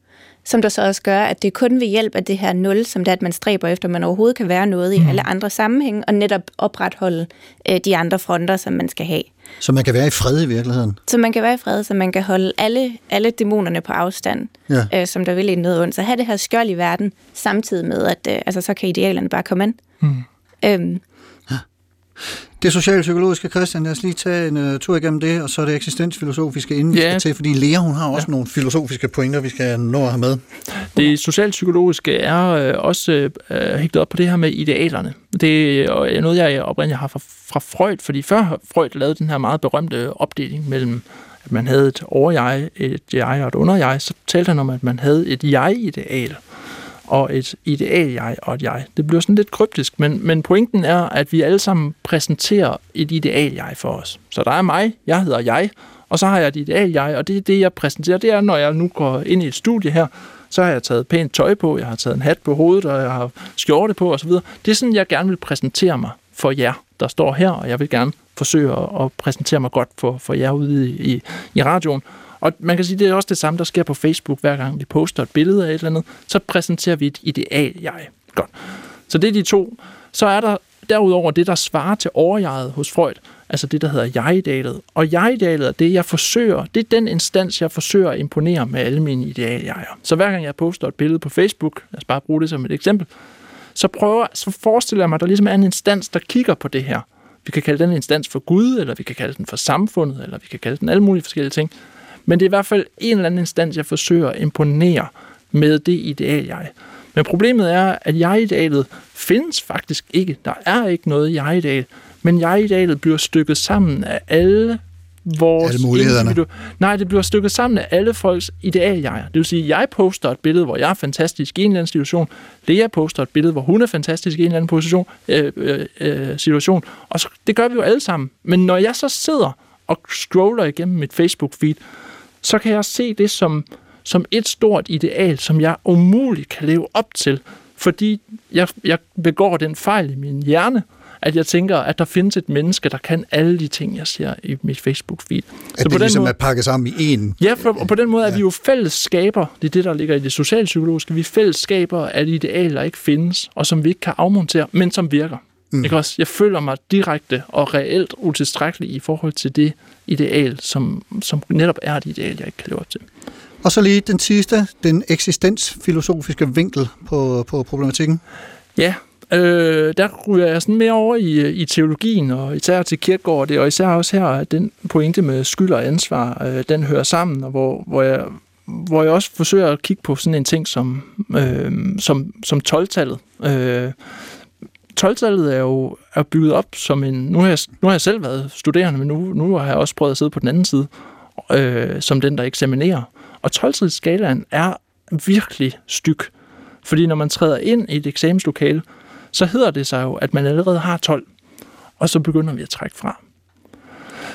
som der så også gør, at det er kun ved hjælp af det her nul, som det er, at man stræber efter, man overhovedet kan være noget i Mm. alle andre sammenhænge, og netop opretholde øh, de andre fronter, som man skal have. Så man kan være i fred i virkeligheden. Så man kan være i fred, så man kan holde alle, alle dæmonerne på afstand, Ja. øh, som der vil en noget ondt. Så have det her skjold i verden, samtidig med, at øh, altså, så kan idealerne bare komme ind. Mm. Øhm, Det socialpsykologiske, Christian, lad os lige tage en uh, tur igennem det, og så er det eksistensfilosofiske, inden vi Ja. skal til, fordi Lea, hun har også ja. nogle filosofiske pointer, vi skal nå at have med. Det socialpsykologiske er øh, også øh, hægtet op på det her med idealerne. Det er noget, jeg oprindeligt har fra, fra Freud, fordi før Freud lavede den her meget berømte opdeling mellem, at man havde et overjeg, et jeg og et underjeg, så talte han om, at man havde et jeg-ideal og et ideal-jeg og et jeg. Det bliver sådan lidt kryptisk, men, men pointen er, at vi alle sammen præsenterer et ideal-jeg for os. Så der er mig, jeg hedder jeg, og så har jeg et ideal-jeg, og det er det, jeg præsenterer. Det er, når jeg nu går ind i et studie her, så har jeg taget pænt tøj på, jeg har taget en hat på hovedet, og jeg har skjorte på osv. Det er sådan, jeg gerne vil præsentere mig for jer, der står her, og jeg vil gerne forsøge at, at præsentere mig godt for, for jer ude i, i, i radioen. Og man kan sige, det er også det samme, der sker på Facebook, hver gang vi poster et billede af et eller andet, så præsenterer vi et ideal-jeg. Godt. Så det er de to. Så er der derudover det, der svarer til overjeget hos Freud, altså det, der hedder jeg-idealet. Og jeg-idealet er det, jeg forsøger, det er den instans, jeg forsøger at imponere med alle mine idealjeger. Så hver gang jeg poster et billede på Facebook, lad os bare bruge det som et eksempel, så, prøver, så forestiller jeg mig, at der ligesom er en instans, der kigger på det her. Vi kan kalde den instans for Gud, eller vi kan kalde den for samfundet, eller vi kan kalde den alle mulige forskellige ting. Men det er i hvert fald en eller anden instans, jeg forsøger at imponere med det ideal, jeg. Men problemet er, at jeg-idealet findes faktisk ikke. Der er ikke noget jeg-ideal. Men jeg-idealet bliver stykket sammen af alle vores... Alle mulighederne. individu- Nej, det bliver stykket sammen af alle folks ideal jeg. Det vil sige, at jeg poster et billede, hvor jeg er fantastisk i en eller anden situation. Lea poster et billede, hvor hun er fantastisk i en eller anden position, øh, øh, øh, situation. Og så, det gør vi jo alle sammen. Men når jeg så sidder og scroller igennem mit Facebook-feed, så kan jeg se det som, som et stort ideal, som jeg umuligt kan leve op til, fordi jeg, jeg begår den fejl i min hjerne, at jeg tænker, at der findes et menneske, der kan alle de ting, jeg ser i mit Facebook-feed. At det ligesom er pakket sammen i en. Ja, for, og på den måde er vi jo fællesskaber. Det er det, der ligger i det socialpsykologiske. Vi er fællesskaber af idealer, der ikke findes, og som vi ikke kan afmontere, men som virker. Mm. Ikke også? Jeg føler mig direkte og reelt utilstrækkelig i forhold til det ideal, som, som netop er et ideal, jeg ikke kan leve op til. Og så lige den sidste, den eksistensfilosofiske vinkel på, på problematikken. Ja, øh, der ryger jeg sådan mere over i, i teologien, og især til kirkegård, det, og især også her, at den pointe med skyld og ansvar, øh, den hører sammen, og hvor, hvor, jeg, hvor jeg også forsøger at kigge på sådan en ting som, øh, som, som 12-tallet. Øh, 12-tallet er jo er bygget op som en... Nu har, jeg, nu har jeg selv været studerende, men nu, nu har jeg også prøvet at sidde på den anden side, øh, som den, der eksaminerer. Og 12-skalaen er virkelig styk. Fordi når man træder ind i et eksamenslokale, så hedder det sig jo, at man allerede har 12, og så begynder vi at trække fra.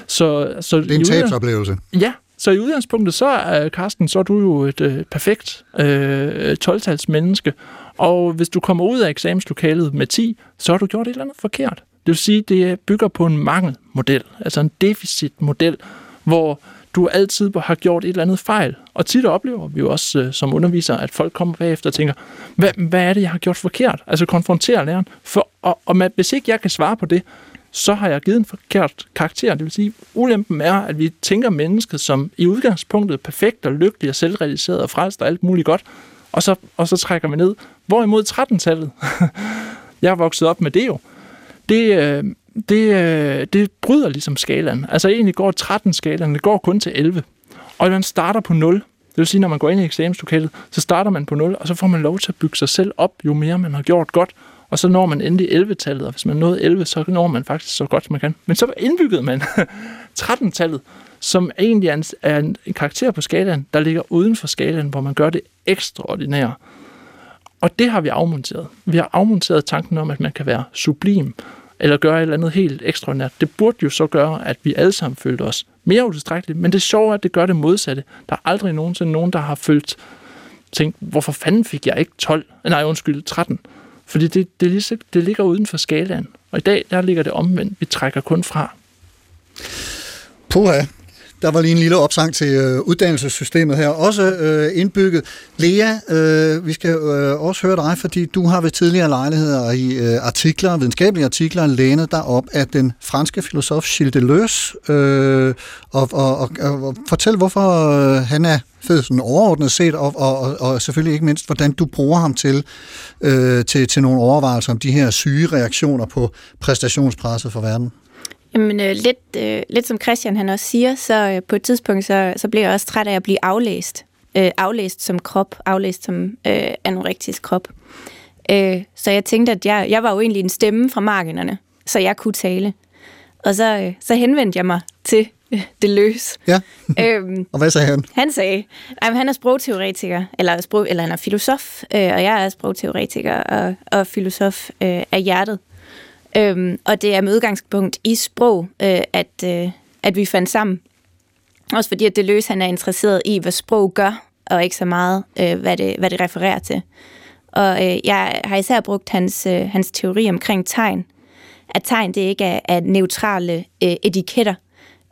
Så, så Det er en tabsoplevelse. Ja, så i udgangspunktet, så er Carsten, så er du jo et øh, perfekt øh, 12-tals menneske, og hvis du kommer ud af eksamenslokalet med 10, så har du gjort et eller andet forkert. Det vil sige, det bygger på en mangelmodel, altså en deficitmodel, hvor du altid har gjort et eller andet fejl. Og tit oplever vi jo også øh, som undervisere, at folk kommer bagefter og tænker, hvad, hvad er det, jeg har gjort forkert? Altså konfronterer læreren. For, og, og man, hvis ikke jeg kan svare på det, så har jeg givet en forkert karakter. Det vil sige, ulempen er, at vi tænker mennesket som i udgangspunktet perfekt og lykkelig og selvrealiseret og frelst og alt muligt godt, og så, og så trækker vi ned. Hvorimod 13-tallet, jeg er vokset op med det jo, det, øh, det, øh, det bryder ligesom skalaen. Altså egentlig går 13-skalaen, det går kun til 11. Og man starter på 0. Det vil sige, når man går ind i eksamenslokalet, så starter man på 0, og så får man lov til at bygge sig selv op, jo mere man har gjort godt. Og så når man endelig 11-tallet, og hvis man nåede 11, så når man faktisk så godt, som man kan. Men så indbyggede man 13-tallet, som egentlig er en, er en karakter på skalaen, der ligger uden for skalaen, hvor man gør det ekstraordinære. Og det har vi afmonteret. Vi har afmonteret tanken om, at man kan være sublim, eller gøre et eller andet helt ekstraordinært. Det burde jo så gøre, at vi alle sammen følte os mere utilstrækkelige, men det sjove er, at det gør det modsatte. Der er aldrig nogensinde nogen, der har følt, tænkt, hvorfor fanden fik jeg ikke 12? Nej, undskyld, 13. Fordi det, det, lige, det ligger uden for skalaen. Og i dag, der ligger det omvendt. Vi trækker kun fra. Puha. Der var lige en lille opsang til øh, uddannelsessystemet her, også øh, indbygget. Lea, øh, vi skal øh, også høre dig, fordi du har ved tidligere lejligheder i øh, artikler, videnskabelige artikler, lænet dig op af den franske filosof Gilles Deleuze, øh, og, og, og, og fortæl, hvorfor øh, han er fed sådan overordnet set, og, og, og, og selvfølgelig ikke mindst, hvordan du bruger ham til, øh, til, til nogle overvejelser om de her syge reaktioner på præstationspresset for verden. Jamen, øh, lidt, øh, lidt som Christian han også siger, så øh, på et tidspunkt, så, så blev jeg også træt af at blive aflæst. Øh, aflæst som krop, aflæst som øh, anorektisk krop. Øh, så jeg tænkte, at jeg, jeg var jo egentlig en stemme fra marginerne, så jeg kunne tale. Og så, øh, så henvendte jeg mig til øh, det løs. Ja, øhm, og hvad sagde han? han sagde, at han er sprogteoretiker, eller, sprog, eller han er filosof, øh, og jeg er sprogteoretiker og, og filosof øh, af hjertet. Øhm, og det er med udgangspunkt i sprog, øh, at, øh, at vi fandt sammen. Også fordi, at det løs, han er interesseret i, hvad sprog gør, og ikke så meget, øh, hvad, det, hvad det refererer til. Og øh, jeg har især brugt hans, øh, hans teori omkring tegn. At tegn, det ikke er, er neutrale øh, etiketter,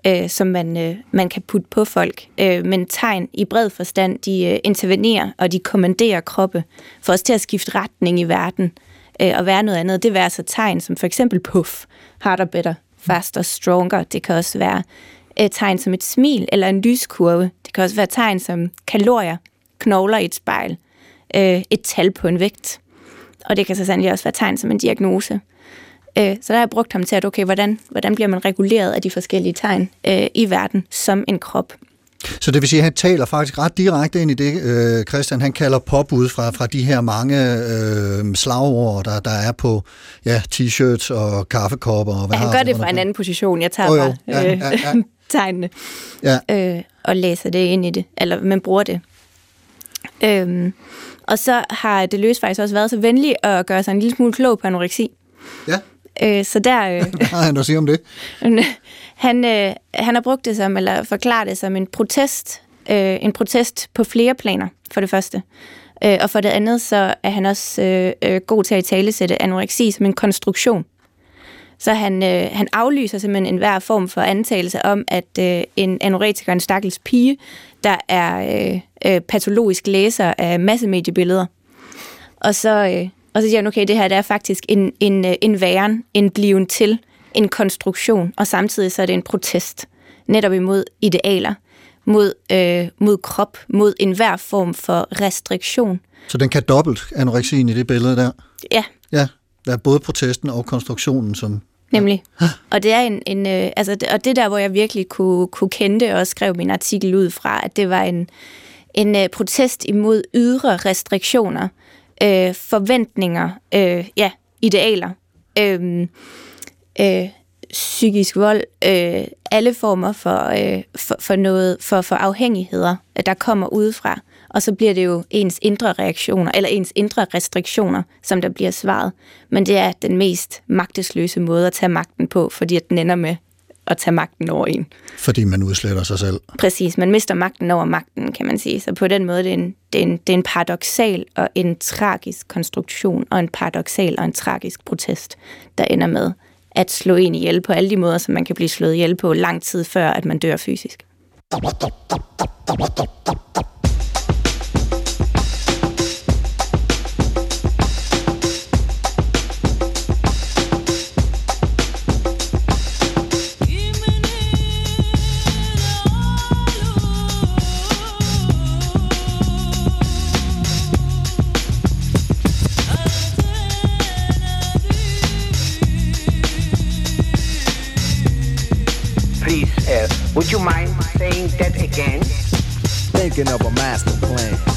øh, som man, øh, man kan putte på folk. Øh, men tegn i bred forstand, de øh, intervenerer, og de kommanderer kroppe, for os til at skifte retning i verden øh, og være noget andet. Det vil altså tegn som for eksempel puff, harder, better, faster, stronger. Det kan også være øh, tegn som et smil eller en lyskurve. Det kan også være tegn som kalorier, knogler i et spejl, øh, et tal på en vægt. Og det kan så sandelig også være tegn som en diagnose. Øh, så der har jeg brugt ham til, at okay, hvordan, hvordan bliver man reguleret af de forskellige tegn øh, i verden som en krop. Så det vil sige, at han taler faktisk ret direkte ind i det, øh, Christian, han kalder påbud fra, fra de her mange øh, slagord, der, der er på ja, t-shirts og kaffekopper. Og hvad Ja, han gør det fra en anden position. Jeg tager jo. bare Ja, øh, ja, ja. tegnene Ja. øh, og læser det ind i det, eller man bruger det. Øhm, og så har det løs faktisk også været så venlig at gøre sig en lille smule klog på anoreksi. Ja. Øh, så der, øh, Hvad har han at sige om det? han, øh, han har brugt det som, eller forklaret det som en protest. Øh, en protest på flere planer, for det første. Øh, og for det andet, så er han også øh, øh, god til at italesætte anoreksi som en konstruktion. Så han, øh, han aflyser simpelthen enhver form for antagelse om, at øh, en anoretiker er en stakkels pige, der er øh, øh, patologisk læser af massemediebilleder. Og så, øh, og så siger han, okay, det her det er faktisk en, en, øh, en væren, en bliven til, en konstruktion, og samtidig så er det en protest netop imod idealer, mod, øh, mod krop, mod enhver form for restriktion. Så den kan dobbelt anoreksien i det billede der. Ja, Ja, der er både protesten og konstruktionen, som... Nemlig. Og det er en, en øh, altså, det- og det der, hvor jeg virkelig kunne, kunne kende det, og skrev min artikel ud fra, at det var en, en øh, protest imod ydre restriktioner, øh, forventninger, øh, ja, idealer, øh, øh, psykisk vold, øh, alle former for, øh, for, for noget, for, for afhængigheder, øh, der kommer udefra. Og så bliver det jo ens indre reaktioner, eller ens indre restriktioner, som der bliver svaret. Men det er den mest magtesløse måde at tage magten på, fordi at den ender med at tage magten over en. Fordi man udsletter sig selv. Præcis, man mister magten over magten, kan man sige. Så på den måde det er en, det er en, det er en paradoxal og en tragisk konstruktion, og en paradoxal og en tragisk protest, der ender med at slå en ihjel på alle de måder, som man kan blive slået ihjel på lang tid før, at man dør fysisk. Would you mind saying that again? Thinking of a master plan.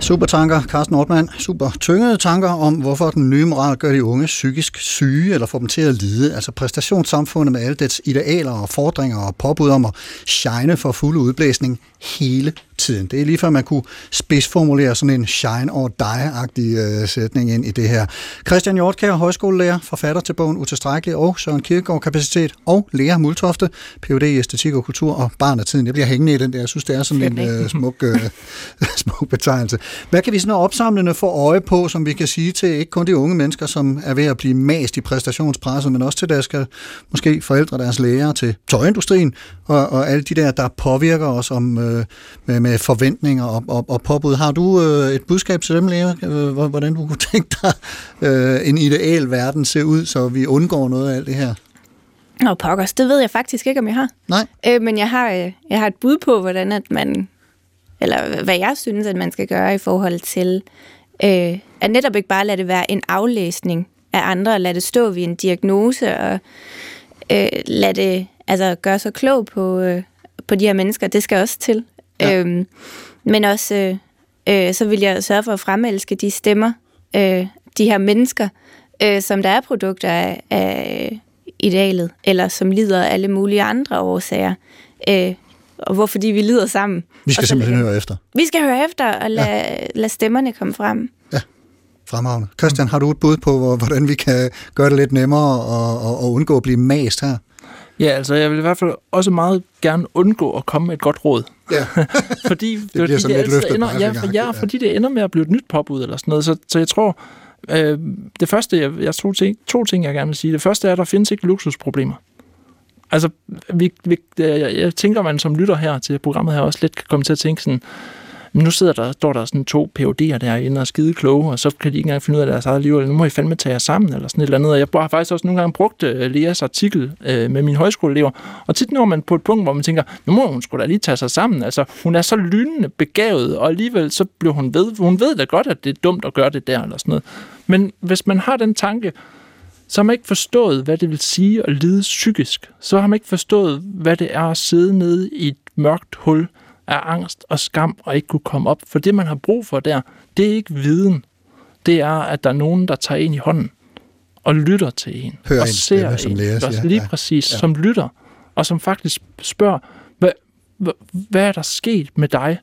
Super tanker, Carsten Ortmann. Super tyngede tanker om, hvorfor den nye moral gør de unge psykisk syge eller får dem til at lide. Altså præstationssamfundet med alle dets idealer og fordringer og påbud om at shine for fuld udblæsning hele tiden. Det er lige før, man kunne spidsformulere sådan en shine or die-agtig øh, sætning ind i det her. Christian Hjortkær, højskolelærer, forfatter til bogen Utilstrækkelig og Søren Kierkegaard Kapacitet og Lea Multofte, Ph.D. i æstetik og kultur og barn af tiden. Jeg bliver hængende i den der. Jeg synes, det er sådan en øh, smuk, øh, smuk betegnelse. Hvad kan vi sådan opsamlende få øje på, som vi kan sige til ikke kun de unge mennesker, som er ved at blive mast i præstationspresset, men også til deres skal, måske forældre, deres lærere, til tøjindustrien og, og alle de der, der påvirker os om, øh, med, med forventninger og, og, og påbud. Har du øh, et budskab til dem, Lea, øh, hvor- hvordan du kunne tænke dig øh, en ideal verden ser ud, så vi undgår noget af alt det her? Nå, pokkers, det ved jeg faktisk ikke, om jeg har. Nej. Øh, men jeg har, øh, jeg har et bud på, hvordan at man, eller hvad jeg synes, at man skal gøre i forhold til, øh, at netop ikke bare lade det være en aflæsning af andre, lade det stå ved en diagnose, og øh, lade det altså, gøre sig klog på, øh, på de her mennesker. Det skal også til. Ja. Øhm, men også, øh, øh, så vil jeg sørge for at fremelske de stemmer, øh, de her mennesker, øh, som der er produkter af, af idealet, eller som lider af alle mulige andre årsager. Øh, og hvor fordi vi lider sammen. Vi skal simpelthen høre efter. Vi skal høre efter og lade, ja. lade stemmerne komme frem. Fremragende. Christian, har du et bud på, hvor- hvordan vi kan gøre det lidt nemmere og, og, og undgå at blive mast her? Ja, altså jeg vil i hvert fald også meget gerne undgå at komme med et godt råd. Ja. fordi det, fordi altid løftet ender, ja, for, pegefinger. ja, fordi det ender med at blive et nyt påbud eller sådan noget. Så, så jeg tror, øh, det første, jeg, jeg tror ting, to ting, jeg gerne vil sige. Det første er, at der findes ikke luksusproblemer. Altså, vi, vi, jeg, jeg tænker, man som lytter her til programmet her også lidt kan komme til at tænke sådan, "Men nu sidder der, står der sådan to PhD'er derinde og er skide kloge, og så kan de ikke engang finde ud af deres eget liv, eller nu må I fandme tage jer sammen, eller sådan et eller andet. Og jeg har faktisk også nogle gange brugt øh, Leas artikel øh, med mine højskoleelever, og tit når man på et punkt, hvor man tænker, nu må hun sgu da lige tage sig sammen. Altså, hun er så lynende begavet, og alligevel så bliver hun ved. Hun ved da godt, at det er dumt at gøre det der, eller sådan noget. Men hvis man har den tanke, så har man ikke forstået, hvad det vil sige at lide psykisk. Så har man ikke forstået, hvad det er at sidde nede i et mørkt hul af angst og skam og ikke kunne komme op. For det, man har brug for der, det er ikke viden. Det er, at der er nogen, der tager en i hånden og lytter til en. Hører og en ser stemme, som en. Lea Også siger. Lige Ja. præcis, Ja. som lytter. Og som faktisk spørger, hvad, hvad, hvad er der sket med dig,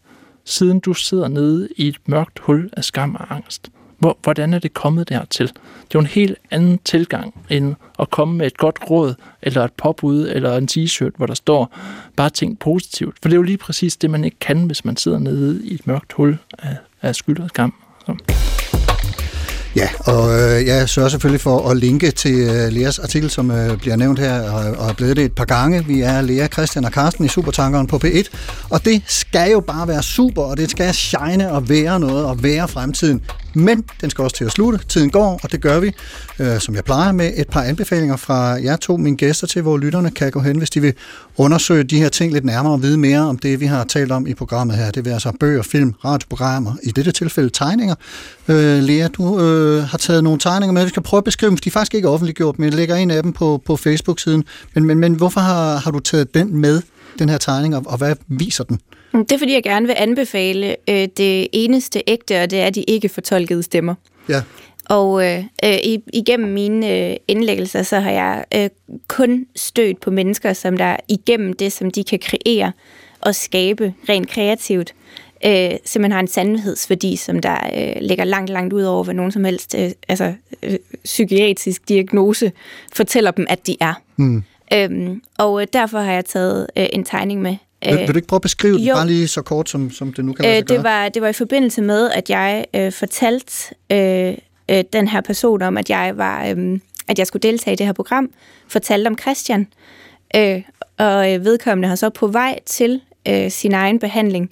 siden du sidder nede i et mørkt hul af skam og angst? Hvor, hvordan er det kommet dertil? Det er jo en helt anden tilgang, end at komme med et godt råd, eller et påbud, eller en t-shirt, hvor der står bare ting positivt. For det er jo lige præcis det, man ikke kan, hvis man sidder nede i et mørkt hul af, af skyld og skam. Så. Ja, og øh, jeg sørger selvfølgelig for at linke til øh, Leas artikel, som øh, bliver nævnt her, og, og er blevet det et par gange. Vi er Lea, Christian og Carsten i Supertankeren på P1, og det skal jo bare være super, og det skal shine og være noget, og være fremtiden. Men den skal også til at slutte. Tiden går, og det gør vi, øh, som jeg plejer, med et par anbefalinger fra jer to, mine gæster, til hvor lytterne kan gå hen, hvis de vil undersøge de her ting lidt nærmere og vide mere om det, vi har talt om i programmet her. Det vil altså bøger, film, radioprogrammer, i dette tilfælde tegninger. Øh, Lea, du øh, har taget nogle tegninger med. Vi skal prøve at beskrive dem, for de er faktisk ikke offentliggjort, men jeg lægger en af dem på, på Facebook-siden. Men, men, men hvorfor har, har du taget den med, den her tegning, og, og hvad viser den? Det er fordi, jeg gerne vil anbefale øh, det eneste ægte, og det er de ikke fortolkede stemmer. Ja. Og øh, øh, igennem mine øh, indlæggelser, så har jeg øh, kun stødt på mennesker, som der igennem det, som de kan kreere og skabe rent kreativt, øh, simpelthen har en sandhedsværdi, som der øh, ligger langt, langt ud over, hvad nogen som helst øh, altså, øh, psykiatrisk diagnose fortæller dem, at de er. Hmm. Øhm, og øh, derfor har jeg taget øh, en tegning med. Vil, vil du ikke prøve at beskrive den, jo. bare lige så kort, som, som det nu kan lade sig Øh, gøre? det, var, det var i forbindelse med, at jeg øh, fortalte øh, øh, den her person om, at jeg var, øh, at jeg skulle deltage i det her program, fortalte om Christian, øh, og øh, vedkommende har så på vej til øh, sin egen behandling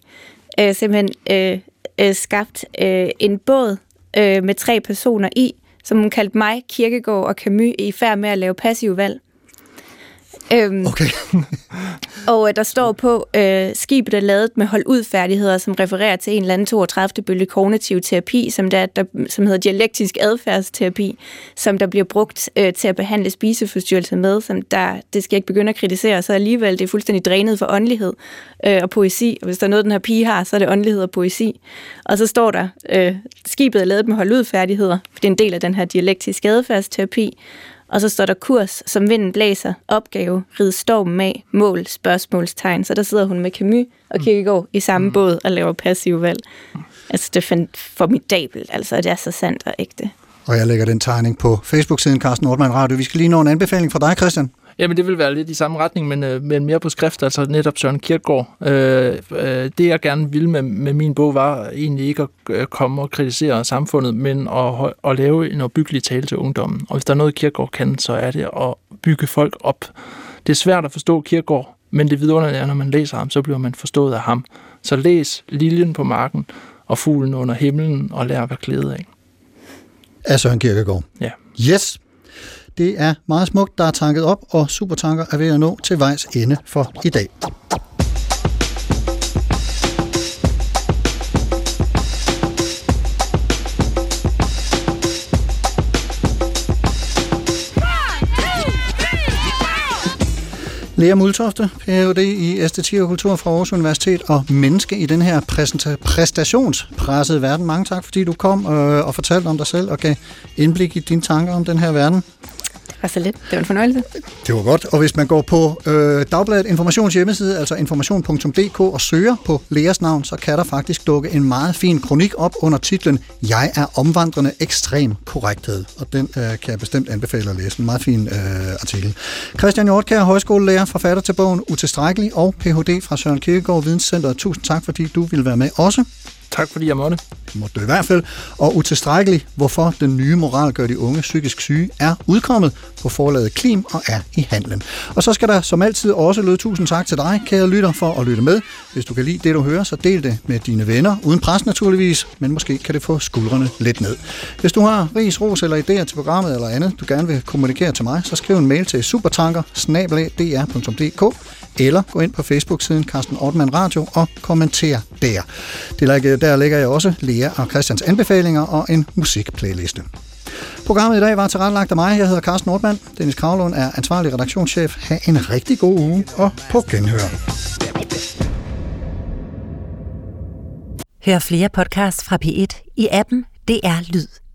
øh, simpelthen øh, øh, skabt øh, en båd øh, med tre personer i, som hun kaldte mig, Kirkegaard og Camus, i færd med at lave passiv valg. Øhm, okay. og øh, der står på, øh, skibet er lavet med hold ud færdigheder, som refererer til en eller anden 32. bølge kognitiv terapi, som, der, der, som hedder dialektisk adfærdsterapi, som der bliver brugt øh, til at behandle spiseforstyrrelser med, som der, det skal jeg ikke begynde at kritisere, så alligevel det er fuldstændig drænet for åndelighed øh, og poesi, og hvis der er noget, den her pige har, så er det åndelighed og poesi. Og så står der, øh, skibet er lavet med hold ud færdigheder, for det er en del af den her dialektiske adfærdsterapi, Og så står der kurs, som vinden blæser, opgave, ride stormen af, mål, spørgsmålstegn. Så der sidder hun med Camus og Kierkegaard i samme båd og laver passiv valg. Altså, det er formidabelt. Altså, det er så sandt og ægte. Og jeg lægger den tegning på Facebook-siden Carsten Nordmann Radio. Vi skal lige nå en anbefaling fra dig, Christian. Jamen, det vil være lidt i samme retning, men, øh, men mere på skrift, altså netop Søren Kierkegaard. Øh, øh, det, jeg gerne ville med, med min bog, var egentlig ikke at øh, komme og kritisere samfundet, men at, at lave en opbyggelig tale til ungdommen. Og hvis der er noget, Kierkegaard kan, så er det at bygge folk op. Det er svært at forstå Kierkegaard, men det vidunderlige er, når man læser ham, så bliver man forstået af ham. Så læs Liljen på marken og Fuglen under himlen og lær at være glæde af. Af Søren Kierkegaard. Ja. Yes. Det er meget smukt, der er tanket op, og supertanker er ved at nå til vejs ende for i dag. Lea Multofte, Ph.D. i æstetik og kultur fra Aarhus Universitet og menneske i den her præsenta- præstationspressede verden. Mange tak, fordi du kom øh, og fortalte om dig selv og gav indblik i dine tanker om den her verden. Var så lidt. Det var en fornøjelse. Det var godt. Og hvis man går på øh, Dagbladet Informations hjemmeside, altså information.dk, og søger på Leas navn, så kan der faktisk dukke en meget fin kronik op under titlen Jeg er omvandrende ekstrem korrekthed. Og den øh, kan jeg bestemt anbefale at læse. En meget fin øh, artikel. Christian Hjortkær, højskolelærer, forfatter til bogen Utilstrækkelig og Ph.D. fra Søren Kierkegaard Videnscenter. Tusind tak, fordi du ville være med også. Tak fordi jeg måtte. Det måtte du i hvert fald. Og utilstrækkelig, hvorfor den nye moral gør de unge psykisk syge, er udkommet på forlaget Klim og er i handlen. Og så skal der som altid også lyde tusind tak til dig, kære lytter, for at lytte med. Hvis du kan lide det, du hører, så del det med dine venner, uden pres naturligvis, men måske kan det få skuldrene lidt ned. Hvis du har ris, ros eller idéer til programmet eller andet, du gerne vil kommunikere til mig, så skriv en mail til supertanker eller gå ind på Facebook-siden Carsten Ortmann Radio og kommenter der. Ligger, der lægger jeg også Lea og Christians anbefalinger og en musikplayliste. Programmet i dag var tilrettelagt af mig. Jeg hedder Carsten Nordmann. Dennis Kravlund er ansvarlig redaktionschef. Ha' en rigtig god uge og på genhør. Hør flere podcasts fra P1 i appen DR Lyd.